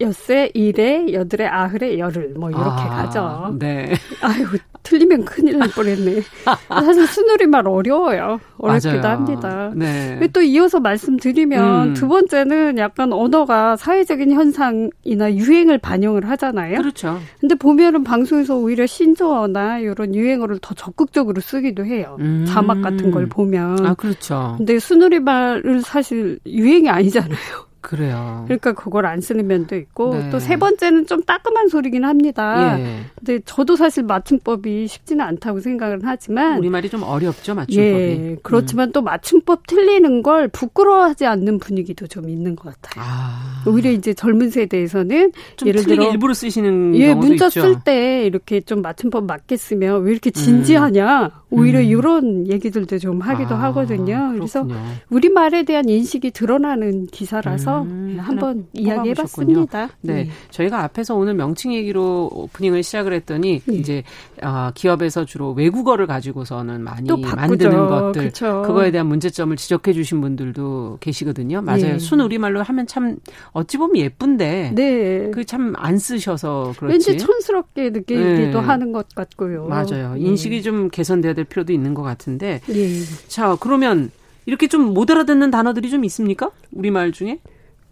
엿새, 일에, 여들에, 아흘에, 열흘 뭐 이렇게 아, 가죠. 네. 아유 틀리면 큰일 날 뻔했네. *laughs* 사실 순우리말 어려워요. 어렵기도 맞아요. 합니다. 네. 또 이어서 말씀드리면 음. 두 번째는 약간 언어가 사회적인 현상이나 유행을 반영을 하잖아요. 그렇죠. 근데 보면은 방송에서 오히려 신조어나 이런 유행어를 더 적극적으로 쓰기도 해요. 음. 자막 같은 걸 보면. 아 그렇죠. 근데 순우리말은 사실 유행이 아니잖아요. 그래요. 그러니까 그걸 안 쓰는 면도 있고 네. 또세 번째는 좀 따끔한 소리긴 합니다. 예. 근데 저도 사실 맞춤법이 쉽지는 않다고 생각을 하지만 우리 말이 좀 어렵죠 맞춤법이. 예. 그렇지만 음. 또 맞춤법 틀리는 걸 부끄러워하지 않는 분위기도 좀 있는 것 같아요. 아. 오히려 이제 젊은 세대에서는 예를 들어 일부러 쓰시는 예 문자 있죠. 쓸때 이렇게 좀 맞춤법 맞게 쓰면 왜 이렇게 진지하냐 음. 오히려 음. 이런 얘기들도 좀 하기도 아, 하거든요. 그래서 우리말에 대한 인식이 드러나는 기사라서. 음, 한번 이야기해 봤습니다. 네. 네. 저희가 앞에서 오늘 명칭 얘기로 오프닝을 시작을 했더니 네. 이제 어, 기업에서 주로 외국어를 가지고서는 많이 만드는 것들 그쵸. 그거에 대한 문제점을 지적해 주신 분들도 계시거든요. 맞아요. 네. 순 우리말로 하면 참 어찌 보면 예쁜데 네. 그 참 안 쓰셔서 그렇지. 왠지 촌스럽게 느끼기도 네. 하는 것 같고요. 맞아요. 네. 인식이 좀 개선돼야 될 필요도 있는 것 같은데. 예. 자 그러면 이렇게 좀 못 알아듣는 단어들이 좀 있습니까? 우리말 중에?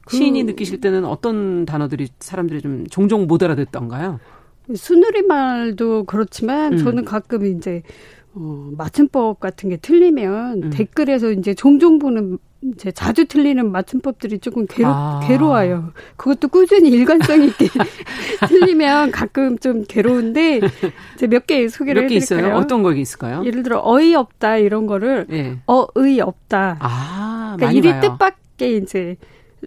그 시인이 느끼실 때는 어떤 단어들이 사람들이 좀 종종 못 알아듣던가요? 순우리 말도 그렇지만 음. 저는 가끔 이제 어, 맞춤법 같은 게 틀리면 음. 댓글에서 이제 종종 보는 이제 자주 틀리는 맞춤법들이 조금 괴로, 아. 괴로워요. 그것도 꾸준히 일관성 있게 *laughs* 틀리면 가끔 좀 괴로운데 이제 몇 개 소개를 몇 개 있어요. 어떤 거 있을까요? 예를 들어 어이없다 이런 거를 네. 어의없다. 아, 그러니까 일이 뜻밖의 이제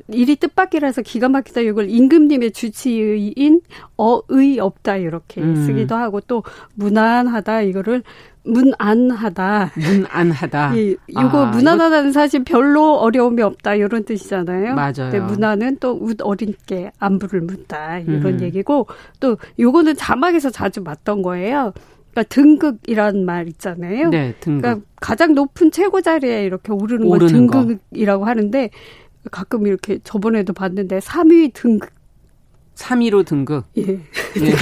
일이 뜻밖이라서 기가 막히다 이걸 임금님의 주치의인 어의 없다 이렇게 음. 쓰기도 하고 또 무난하다 이거를 문안하다. 문안하다. 예, 이거 아, 무난하다는 사실 별로 어려움이 없다 이런 뜻이잖아요. 맞아요. 근데 문안은 또웃 어린께 안부를 묻다 이런 음. 얘기고 또 요거는 자막에서 자주 봤던 거예요. 그러니까 등극이란 말 있잖아요. 네, 등극. 그러니까 가장 높은 최고 자리에 이렇게 오르는, 오르는 걸 등극이라고 거. 하는데 가끔 이렇게 저번에도 봤는데 3위 등급 3위로 등급. 예. *laughs* 네.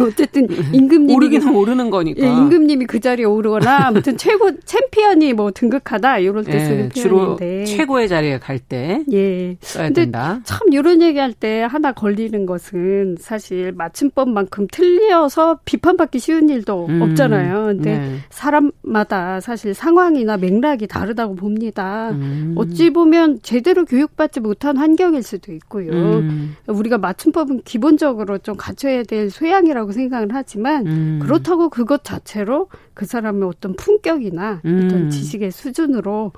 어쨌든 임금님이 오르기는 오르는 거니까. 예, 임금님이 그 자리에 오르거나 아무튼 최고 챔피언이 뭐 등극하다 이럴 때 예, 쓰는 주로 표현인데. 최고의 자리에 갈 때. 예. 써야 된다. 참 이런 얘기할 때 하나 걸리는 것은 사실 맞춤법만큼 틀려서 비판받기 쉬운 일도 음, 없잖아요. 근데 네. 사람마다 사실 상황이나 맥락이 다르다고 봅니다. 음. 어찌 보면 제대로 교육받지 못한 환경일 수도 있고요. 음. 우리가 맞춤법은 기본적으로 좀 갖춰야 될 소양이라고 생각을 하지만 음. 그렇다고 그것 자체로 그 사람의 어떤 품격이나 음. 어떤 지식의 수준으로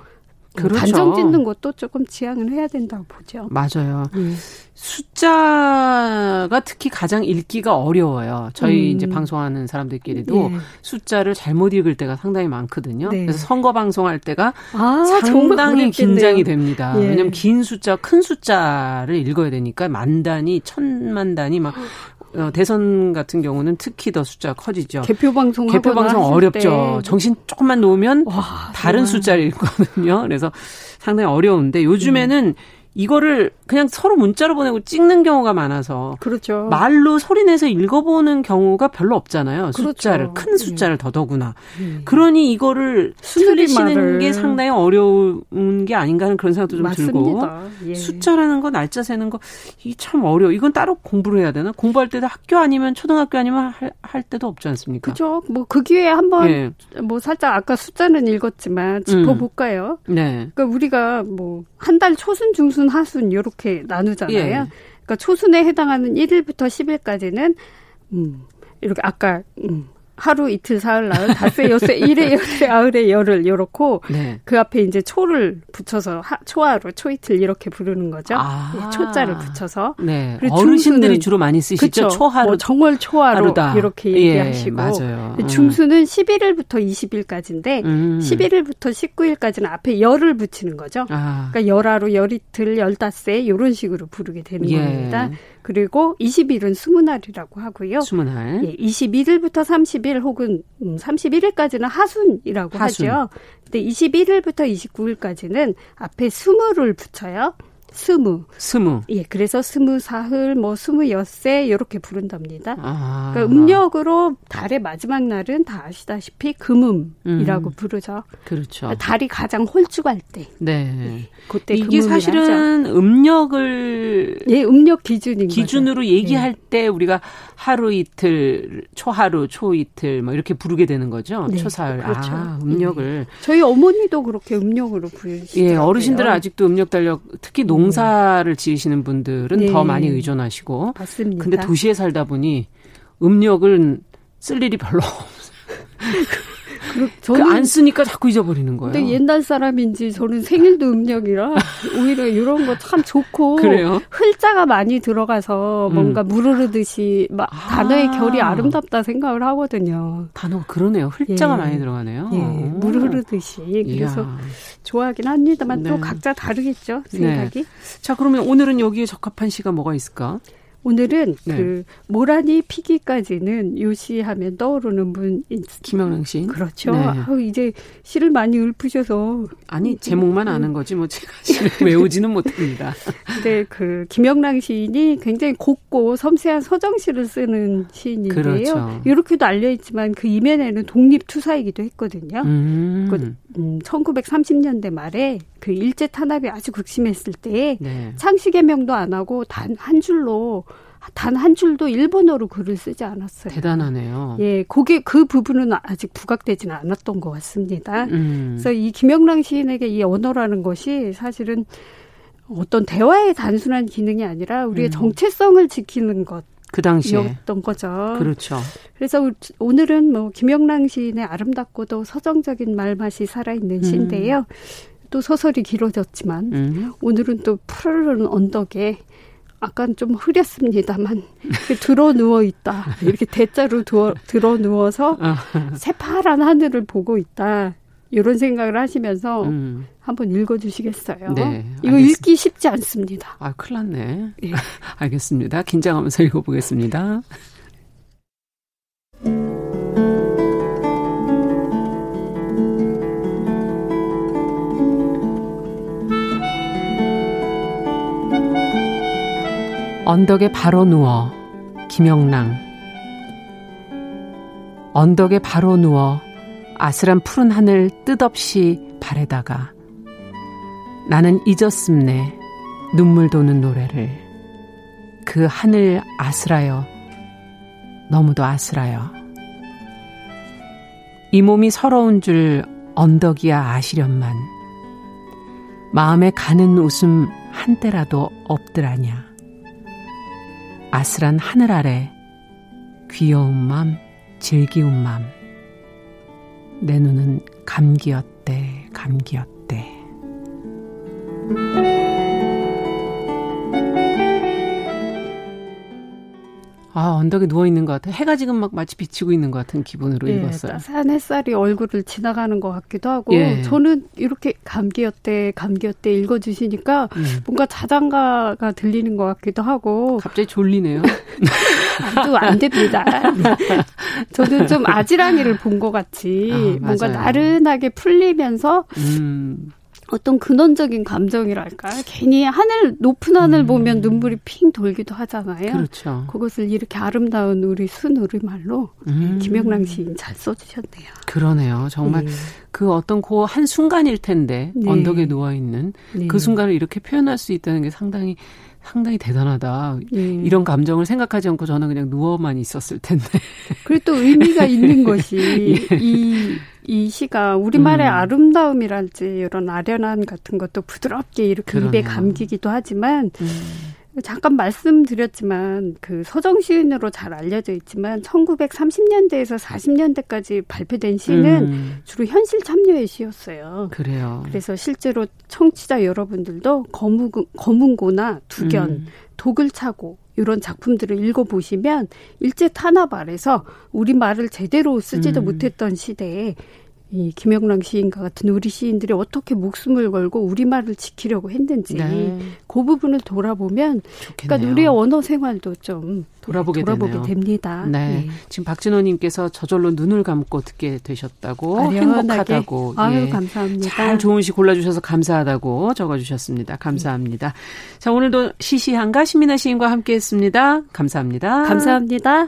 그렇죠. 단정 짓는 것도 조금 지양을 해야 된다고 보죠. 맞아요. 음. 숫자가 특히 가장 읽기가 어려워요. 저희 음. 이제 방송하는 사람들끼리도 예. 숫자를 잘못 읽을 때가 상당히 많거든요. 네. 그래서 선거 방송할 때가 아, 상당히 긴장이 됩니다. 예. 왜냐하면 긴 숫자, 큰 숫자를 읽어야 되니까 만 단위, 천만 단위 막 어, 대선 같은 경우는 특히 더 숫자가 커지죠. 개표 방송 개표 방송 어렵죠. 때. 정신 조금만 놓으면 와, 다른 숫자를 읽거든요. *laughs* 그래서 상당히 어려운데 요즘에는 음. 이거를 그냥 서로 문자로 보내고 찍는 경우가 많아서 그렇죠. 말로 소리 내서 읽어보는 경우가 별로 없잖아요. 그렇죠. 숫자를 큰 예. 숫자를 음. 더더구나. 음. 그러니 이거를 틀리시는 게 상당히 어려운 게 아닌가 하는 그런 생각도 좀 맞습니다. 들고 예. 숫자라는 거 날짜 세는 거 이 참 어려워. 이건 따로 공부를 해야 되나? 공부할 때도 학교 아니면 초등학교 아니면 할, 할 때도 없지 않습니까? 그렇죠. 뭐 그 기회에 한번 예. 뭐 살짝 아까 숫자는 읽었지만 짚어볼까요? 음. 네. 그러니까 우리가 뭐 한 달 초순 중순 하순 요렇게 나누잖아요. 예. 그러니까 초순에 해당하는 1일부터 10일까지는 음 이렇게 아까 음 하루 이틀 사흘 나흘 닷새 여세 일에 열에 아흘에 열을 요렇고 네. 그 앞에 이제 초를 붙여서 하, 초하루 초이틀 이렇게 부르는 거죠. 아. 예, 초자를 붙여서. 네. 어르신들이 주로 많이 쓰시죠. 그쵸? 초하루. 뭐 정월 초하루 하루다. 이렇게 예, 얘기하시고. 예, 맞아요. 중수는 11일부터 20일까지인데 음. 11일부터 19일까지는 앞에 열을 붙이는 거죠. 아. 그러니까 열하루, 열이틀, 열닷새 이런 식으로 부르게 되는 예. 겁니다. 그리고 20일은 스무날이라고 하고요. 스무날. 예, 21일부터 30일 혹은 31일까지는 음, 하순이라고 하순. 하죠. 근데 21일부터 29일까지는 앞에 스무를 붙여요. 스무. 스무. 예, 그래서 스무 사흘, 뭐 스무 엿새 이렇게 부른답니다. 아. 그러니까 음력으로 달의 마지막 날은 다 아시다시피 금음이라고 음. 부르죠. 그렇죠. 그러니까 달이 가장 홀쭉할 때. 네. 예, 그때 이게 사실은 하죠. 음력을 예, 음력 기준인 기준으로 거죠. 얘기할 예. 때 우리가 하루 이틀, 초하루, 초이틀 뭐 이렇게 부르게 되는 거죠. 네. 초사흘. 그렇죠. 아, 음력을. 예. 저희 어머니도 그렇게 음력으로 부르시죠. 예, 어르신들은 아직도 음력 달력 특히 농 농사를 지으시는 분들은 네. 더 많이 의존하시고. 맞습니다. 근데 도시에 살다 보니 음력은 쓸 일이 별로 없어요. *laughs* 그, 저는 그 안 쓰니까 자꾸 잊어버리는 거예요. 근데 옛날 사람인지 저는 생일도 음력이라 오히려 이런 거 참 좋고 *laughs* 그래요? 흘자가 많이 들어가서 뭔가 음. 무르르듯이 막 아. 단어의 결이 아름답다 생각을 하거든요. 단어가 그러네요. 흘자가 예. 많이 들어가네요. 예. 무르르듯이 그래서 이야. 좋아하긴 합니다만 네. 또 각자 다르겠죠 생각이. 네. 자 그러면 오늘은 여기에 적합한 시가 뭐가 있을까? 오늘은 네. 그 모란이 피기까지는 요시하면 떠오르는 분 김영랑 씨 그렇죠. 네. 아우 이제 시를 많이 읊으셔서 아니 제목만 음. 아는 거지 뭐 제가 시를 *laughs* 외우지는 못합니다. 근데 그 김영랑 시인이 굉장히 곱고 섬세한 서정시를 쓰는 시인인데요. 그렇죠. 이렇게도 알려 있지만 그 이면에는 독립 투사이기도 했거든요. 음. 그, 음, 1930년대 말에 그 일제 탄압이 아주 극심했을 때 네. 창씨 개명도 안 하고 단 한 줄로 단 한 줄도 일본어로 글을 쓰지 않았어요. 대단하네요. 예, 그게 그 부분은 아직 부각되지는 않았던 것 같습니다. 음. 그래서 이 김영랑 시인에게 이 언어라는 것이 사실은 어떤 대화의 단순한 기능이 아니라 우리의 음. 정체성을 지키는 것. 그 당시에 였던 거죠. 그렇죠. 그래서 오늘은 뭐 김영랑 시인의 아름답고도 서정적인 말맛이 살아있는 음. 시인데요. 또 소설이 길어졌지만 음. 오늘은 또 푸르른 언덕에 아깐 좀 흐렸습니다만 들어 누워 있다 이렇게 대자로 두어, 들어 누워서 *laughs* 새파란 하늘을 보고 있다 이런 생각을 하시면서 음. 한번 읽어주시겠어요? 네, 이거 알겠습니다. 읽기 쉽지 않습니다. 아, 큰일 났네. 네. *laughs* 알겠습니다. 긴장하면서 읽어보겠습니다. 언덕에 바로 누워. 김영랑. 언덕에 바로 누워 아슬한 푸른 하늘 뜻없이 바래다가 나는 잊었음네 눈물 도는 노래를. 그 하늘 아슬하여 너무도 아슬하여. 이 몸이 서러운 줄 언덕이야 아시련만. 마음에 가는 웃음 한때라도 없더라냐 아슬한 하늘 아래 귀여운 맘 즐기운 맘. 내 눈은 감기였대 감기였대 아, 언덕에 누워 있는 것 같아. 해가 지금 막 마치 비치고 있는 것 같은 기분으로 예, 읽었어요. 따스한 햇살이 얼굴을 지나가는 것 같기도 하고, 예. 저는 이렇게 감기였대, 감기였대 읽어 주시니까 음. 뭔가 자장가가 들리는 것 같기도 하고. 갑자기 졸리네요. *laughs* 아주 안 됩니다. *laughs* 저는 좀 아지랑이를 본 것 같이 아, 뭔가 나른하게 풀리면서 음. 어떤 근원적인 감정이랄까 괜히 하늘 높은 하늘 음. 보면 눈물이 핑 돌기도 하잖아요. 그렇죠. 그것을 이렇게 아름다운 우리 순우리 말로 음. 김영랑 시인 잘 써주셨네요. 그러네요. 정말 네. 그 어떤 그한 순간일 텐데 네. 언덕에 누워 있는 네. 그 순간을 이렇게 표현할 수 있다는 게 상당히 상당히 대단하다. 예. 이런 감정을 생각하지 않고 저는 그냥 누워만 있었을 텐데. 그리고 또 의미가 있는 *laughs* 것이 예. 이, 이 시가 우리말의 음. 아름다움이랄지 이런 아련한 같은 것도 부드럽게 이렇게 그러네요. 입에 감기기도 하지만 음. 잠깐 말씀드렸지만 그 서정 시인으로 잘 알려져 있지만 1930년대에서 40년대까지 발표된 시는 음. 주로 현실 참여의 시였어요. 그래요. 그래서 실제로 청취자 여러분들도 거문, 거문고나 두견, 음. 독을 차고 이런 작품들을 읽어보시면 일제 탄압 아래서 우리 말을 제대로 쓰지도 음. 못했던 시대에 이 김영랑 시인과 같은 우리 시인들이 어떻게 목숨을 걸고 우리말을 지키려고 했는지 네. 그 부분을 돌아보면 좋겠네요. 그러니까 우리의 언어 생활도 좀 돌아보게, 돌아보게 됩니다. 네. 네. 지금 박진호 님께서 저절로 눈을 감고 듣게 되셨다고 아련하게. 행복하다고 아유 예. 감사합니다. 잘 좋은 시 골라 주셔서 감사하다고 적어 주셨습니다. 감사합니다. 자 오늘도 시시한가 시민아 시인과 함께 했습니다. 감사합니다. 감사합니다.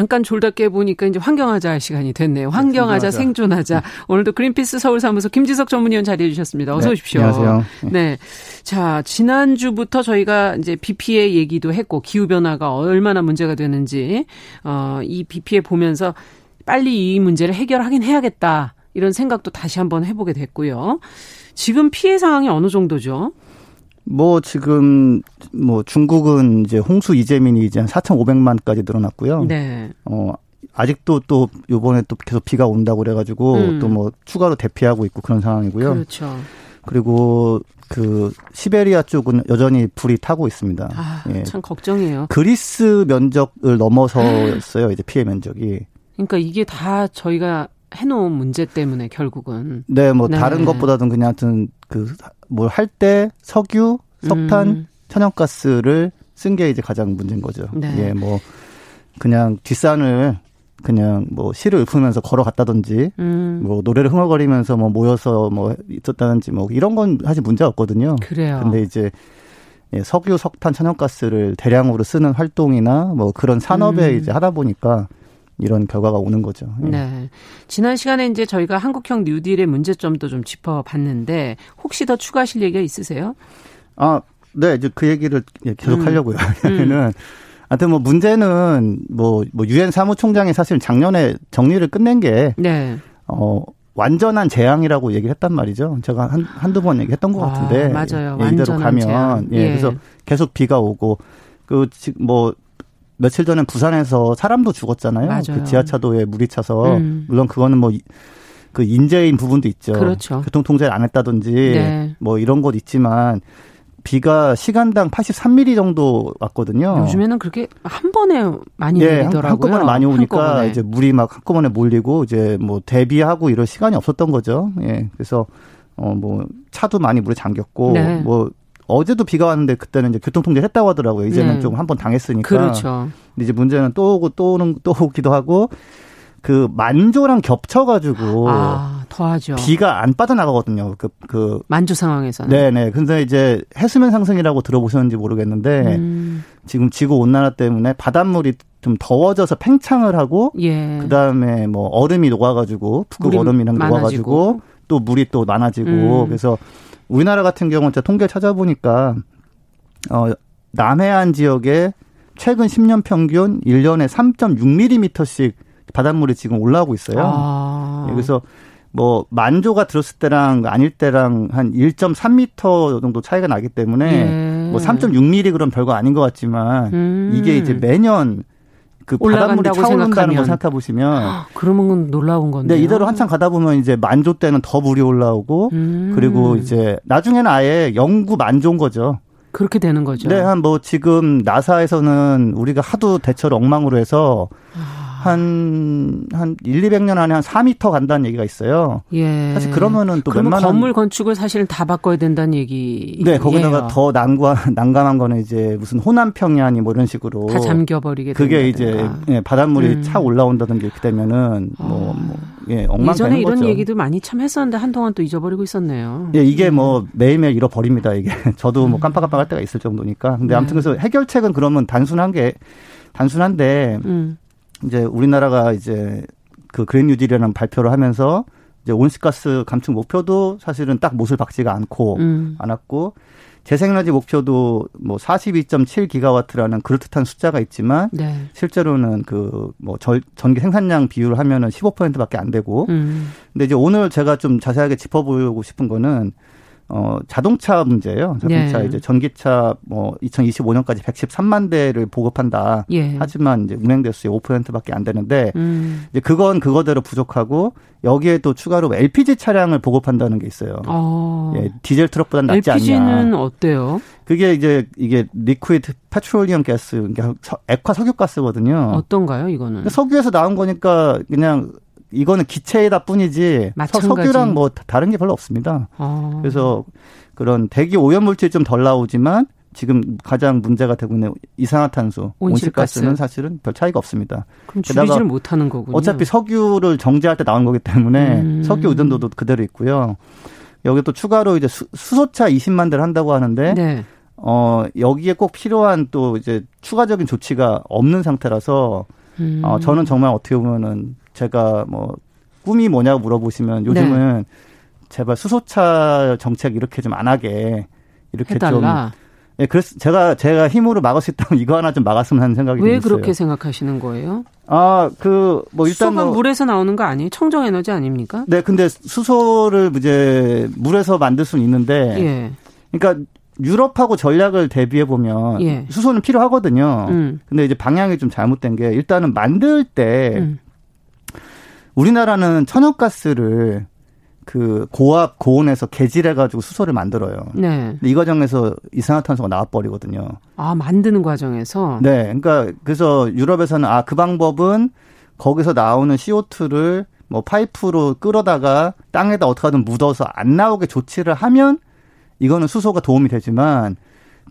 잠깐 졸다 깨보니까 이제 환경하자 시간이 됐네요. 네, 환경하자, 생존하자. 오늘도 그린피스 서울사무소 김지석 전문위원 자리해 주셨습니다. 어서 네, 오십시오. 안녕하세요. 네. 네. 자, 지난주부터 저희가 이제 비 피해 얘기도 했고 기후 변화가 얼마나 문제가 되는지, 어, 이비 피해 보면서 빨리 이 문제를 해결하긴 해야겠다. 이런 생각도 다시 한번 해보게 됐고요. 지금 피해 상황이 어느 정도죠? 뭐 지금 뭐 중국은 이제 홍수 이재민이 이제 한 4,500만까지 늘어났고요. 네. 어 아직도 또 요번에 또 계속 비가 온다고 그래 가지고 음. 또뭐 추가로 대피하고 있고 그런 상황이고요. 그렇죠. 그리고 그 시베리아 쪽은 여전히 불이 타고 있습니다. 아, 예. 참 걱정이에요. 그리스 면적을 넘어서였어요. 이제 피해 면적이. 그러니까 이게 다 저희가 해놓은 문제 때문에 결국은. 네, 뭐 네. 다른 것보다는 그냥 하여튼 그 뭘 할 때 석유, 석탄, 음. 천연가스를 쓴 게 이제 가장 문제인 거죠. 네. 예, 뭐 그냥 뒷산을 그냥 뭐 시를 읊으면서 걸어갔다든지 음. 뭐 노래를 흥얼거리면서 뭐 모여서 뭐 있었다든지 뭐 이런 건 사실 문제 없거든요. 그래요. 근데 이제 예, 석유, 석탄, 천연가스를 대량으로 쓰는 활동이나 뭐 그런 산업에 음. 이제 하다 보니까 이런 결과가 오는 거죠. 예. 네. 지난 시간에 이제 저희가 한국형 뉴딜의 문제점도 좀 짚어봤는데 혹시 더 추가하실 얘기가 있으세요? 아, 네, 이제 그 얘기를 계속 음. 하려고요. *laughs* 왜냐면은 음. 하여튼 뭐 문제는 뭐, 뭐, 유엔 사무총장이 사실 작년에 정리를 끝낸 게, 네. 어, 완전한 재앙이라고 얘기를 했단 말이죠. 제가 한, 한두 번 얘기했던 것 아, 같은데. 아, 맞아요. 예, 이대로 가면. 예, 예, 그래서 계속 비가 오고, 그, 뭐, 며칠 전에 부산에서 사람도 죽었잖아요. 맞아요. 그 지하차도에 물이 차서 음. 물론 그거는 뭐 그 인재인 부분도 있죠. 그렇죠. 교통 통제를 안 했다든지 네. 뭐 이런 것 있지만 비가 시간당 83mm 정도 왔거든요. 요즘에는 그렇게 한 번에 많이 네, 내리더라고요. 한꺼번에 많이 오니까 한꺼번에. 이제 물이 막 한꺼번에 몰리고 이제 뭐 대비하고 이럴 시간이 없었던 거죠. 예. 그래서 어 뭐 차도 많이 물에 잠겼고 네. 뭐 어제도 비가 왔는데 그때는 이제 교통 통제 했다고 하더라고요. 이제는 네. 좀한 번 당했으니까. 그렇죠. 근데 이제 문제는 또 오고 또 오는 또 오기도 하고 그 만조랑 겹쳐가지고 아, 더하죠. 비가 안 빠져나가거든요. 그, 그 만조 상황에서는. 네네. 근데 이제 해수면 상승이라고 들어보셨는지 모르겠는데 음. 지금 지구 온난화 때문에 바닷물이 좀 더워져서 팽창을 하고 예. 그 다음에 뭐 얼음이 녹아가지고 북극 얼음이랑 녹아가지고 또 물이 또 많아지고 음. 그래서 우리나라 같은 경우는 제가 통계를 찾아보니까 어 남해안 지역에 최근 10년 평균 1년에 3.6mm씩 바닷물이 지금 올라오고 있어요. 아. 예, 그래서 뭐 만조가 들었을 때랑 아닐 때랑 한 1.3m 정도 차이가 나기 때문에 예. 뭐 3.6mm 그럼 별거 아닌 것 같지만 음. 이게 이제 매년 그 바닷물이 차오른다는 거 생각해 보시면 그러면 놀라운 건데. 네, 이대로 한참 가다 보면 이제 만조 때는 더 물이 올라오고 음. 그리고 이제 나중에는 아예 영구 만조인 거죠. 그렇게 되는 거죠. 네, 한 뭐 지금 나사에서는 우리가 하도 대처를 엉망으로 해서 아. 한, 한 1, 200년 안에 한 4미터 간다는 얘기가 있어요. 예. 사실 그러면은 또 웬만한. 건물 건축을 사실 다 바꿔야 된다는 얘기. 네, 거기다가 더 난관, *laughs* 난감한 거는 이제 무슨 호남평야니 뭐 이런 식으로. 다 잠겨버리게 그게 이제 예, 바닷물이 음. 차 올라온다든지 이렇게 되면은 뭐, 아. 뭐 예, 엉망 예전에 이런 거죠. 얘기도 많이 참 했었는데 한동안 또 잊어버리고 있었네요. 예, 이게 음. 뭐 매일매일 잃어버립니다, 이게. *laughs* 저도 뭐 음. 깜빡깜빡 할 때가 있을 정도니까. 근데 네. 아무튼 그래서 해결책은 그러면 단순한 게 단순한데 음. 이제 우리나라가 이제 그 그린 뉴딜이라는 발표를 하면서 이제 온실가스 감축 목표도 사실은 딱 못을 박지가 않고 음. 않았고 재생에너지 목표도 뭐 42.7기가와트라는 그럴듯한 숫자가 있지만 네. 실제로는 그 뭐 전기 생산량 비율을 하면은 15%밖에 안 되고 음. 근데 이제 오늘 제가 좀 자세하게 짚어보고 싶은 거는 어, 자동차 문제예요. 자동차 네. 이제 전기차 뭐 2025년까지 113만 대를 보급한다. 예. 하지만 이제 운행 대수의 5%밖에 안 되는데 음. 이제 그건 그거대로 부족하고 여기에 또 추가로 LPG 차량을 보급한다는 게 있어요. 어. 예, 디젤 트럭보다 낫지 LPG는 않냐. LPG는 어때요? 그게 이제 이게 liquid petroleum gas, 그러니까 액화 석유 가스거든요. 어떤가요, 이거는? 석유에서 나온 거니까 그냥 이거는 기체이다 뿐이지 마찬가지. 석유랑 뭐 다른 게 별로 없습니다. 아. 그래서 그런 대기 오염 물질이 좀 덜 나오지만 지금 가장 문제가 되고 있는 이산화탄소, 온실가스. 는 사실은 별 차이가 없습니다. 그럼 줄이지를 못하는 거군요. 어차피 석유를 정제할 때 나온 거기 때문에 음. 석유 의존도도 그대로 있고요. 여기 또 추가로 이제 수, 소차 20만 대를 한다고 하는데 네. 어 여기에 꼭 필요한 또 이제 추가적인 조치가 없는 상태라서 음. 어 저는 정말 어떻게 보면은 제가 뭐 꿈이 뭐냐고 물어보시면 요즘은 네. 제발 수소차 정책 이렇게 좀 안 하게 이렇게 해달라. 좀 예, 그래서 제가 제가 힘으로 막을 수 있다면 이거 하나 좀 막았으면 하는 생각이 왜 있어요. 그렇게 생각하시는 거예요? 아, 그 뭐 일단 수소가 뭐, 물에서 나오는 거 아니에요? 청정 에너지 아닙니까? 네, 근데 수소를 이제 물에서 만들 수는 있는데 예. 그러니까 유럽하고 전략을 대비해 보면 예. 수소는 필요하거든요. 음. 근데 이제 방향이 좀 잘못된 게 일단은 만들 때 음. 우리나라는 천연가스를 그 고압 고온에서 개질해 가지고 수소를 만들어요. 네. 이 과정에서 이산화탄소가 나와 버리거든요. 아, 만드는 과정에서 네. 그러니까 그래서 유럽에서는 아, 그 방법은 거기서 나오는 CO2를 뭐 파이프로 끌어다가 땅에다 어떻게든 묻어서 안 나오게 조치를 하면 이거는 수소가 도움이 되지만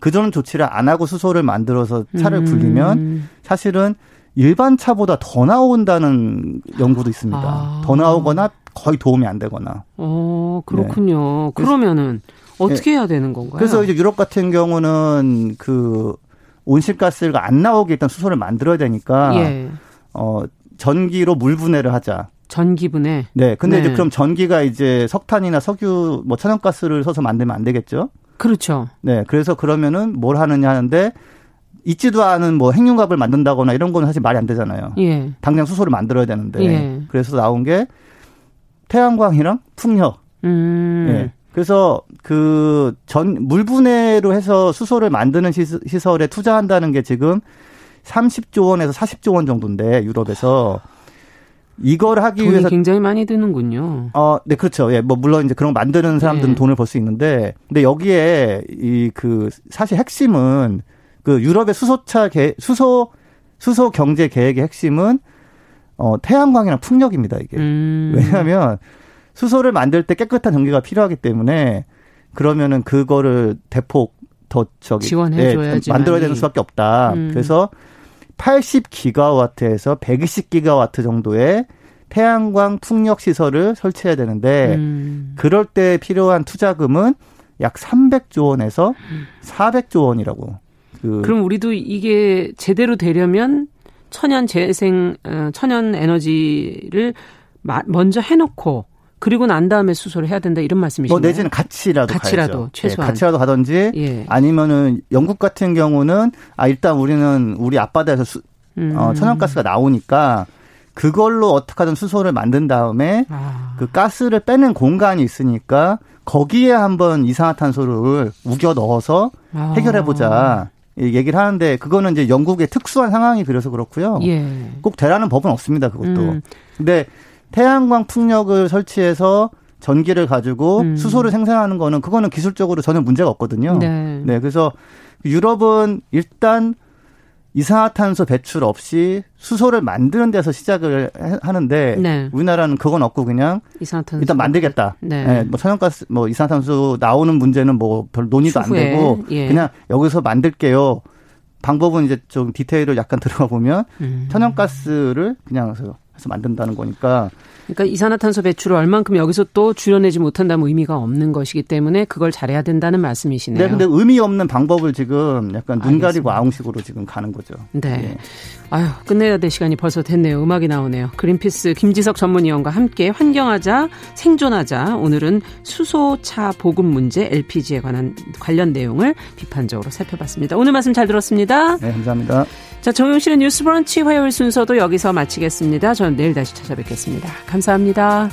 그전 조치를 안 하고 수소를 만들어서 차를 굴리면 음. 사실은 일반 차보다 더 나온다는 연구도 있습니다. 아. 더 나오거나 거의 도움이 안 되거나. 어, 그렇군요. 네. 그러면은 어떻게 네. 해야 되는 건가요? 그래서 이제 유럽 같은 경우는 그 온실가스가 안 나오게 일단 수소를 만들어야 되니까 예. 어 전기로 물 분해를 하자. 전기 분해. 네. 근데 네. 이제 그럼 전기가 이제 석탄이나 석유 뭐 천연가스를 써서 만들면 안 되겠죠? 그렇죠. 네. 그래서 그러면은 뭘 하느냐 하는데 있지도 않은 뭐 핵융합을 만든다거나 이런 거는 사실 말이 안 되잖아요. 예. 당장 수소를 만들어야 되는데. 예. 그래서 나온 게 태양광이랑 풍력. 음. 예. 그래서 그 전 물분해로 해서 수소를 만드는 시설에 투자한다는 게 지금 30조 원에서 40조 원 정도인데 유럽에서 이걸 하기 돈이 위해서 굉장히 많이 드는군요. 어, 네, 그렇죠. 예, 뭐 물론 이제 그런 거 만드는 사람들은 네. 돈을 벌 수 있는데, 근데 여기에 이 그 사실 핵심은 그 유럽의 수소차 계 수소 수소 경제 계획의 핵심은 어 태양광이랑 풍력입니다 이게 음. 왜냐하면 수소를 만들 때 깨끗한 전기가 필요하기 때문에 그러면은 그거를 대폭 더 저기 지원해 줘야지 네, 만들어야 되는 수밖에 없다. 음. 그래서 80기가와트에서 120기가와트 정도의 태양광 풍력 시설을 설치해야 되는데 음. 그럴 때 필요한 투자금은 약 300조 원에서 400조 원이라고. 그 그럼 우리도 이게 제대로 되려면 천연 재생 어, 천연 에너지를 먼저 해놓고 그리고 난 다음에 수소를 해야 된다 이런 말씀이신가요? 뭐 내지는 같이라도 같이라도 가야죠. 최소한 예, 같이라도 가든지 예. 아니면은 영국 같은 경우는 아 일단 우리는 우리 앞바다에서 수, 음. 어, 천연가스가 나오니까 그걸로 어떻게 하든 수소를 만든 다음에 아. 그 가스를 빼는 공간이 있으니까 거기에 한번 이산화탄소를 우겨 넣어서 아. 해결해 보자. 얘기를 하는데 그거는 이제 영국의 특수한 상황이 그래서 그렇고요. 예. 꼭 되라는 법은 없습니다. 그것도. 음. 근데 태양광 풍력을 설치해서 전기를 가지고 음. 수소를 생산하는 거는 그거는 기술적으로 전혀 문제가 없거든요. 네. 네. 그래서 유럽은 일단 이산화탄소 배출 없이 수소를 만드는 데서 시작을 하는데 네. 우리나라는 그건 없고 그냥 이산화탄소 일단 만들겠다. 네. 네. 뭐 천연가스 뭐 이산화탄소 나오는 문제는 뭐 별 논의도 추후에. 안 되고 예. 그냥 여기서 만들게요. 방법은 이제 좀 디테일을 약간 *laughs* 들어가 보면 음. 천연가스를 그냥 해서 만든다는 거니까 그러니까 이산화탄소 배출을 얼만큼 여기서 또 줄여내지 못한다면 의미가 없는 것이기 때문에 그걸 잘해야 된다는 말씀이시네요. 네, 근데 의미 없는 방법을 지금 약간 눈 가리고 아웅식으로 지금 가는 거죠. 네. 네. 아유, 끝내야 될 시간이 벌써 됐네요. 음악이 나오네요. 그린피스 김지석 전문위원과 함께 환경하자, 생존하자. 오늘은 수소차 보급 문제 LPG에 관한 관련 내용을 비판적으로 살펴봤습니다. 오늘 말씀 잘 들었습니다. 네, 감사합니다. 자, 정용실의 뉴스 브런치 화요일 순서도 여기서 마치겠습니다. 저는 내일 다시 찾아뵙겠습니다. 감사합니다.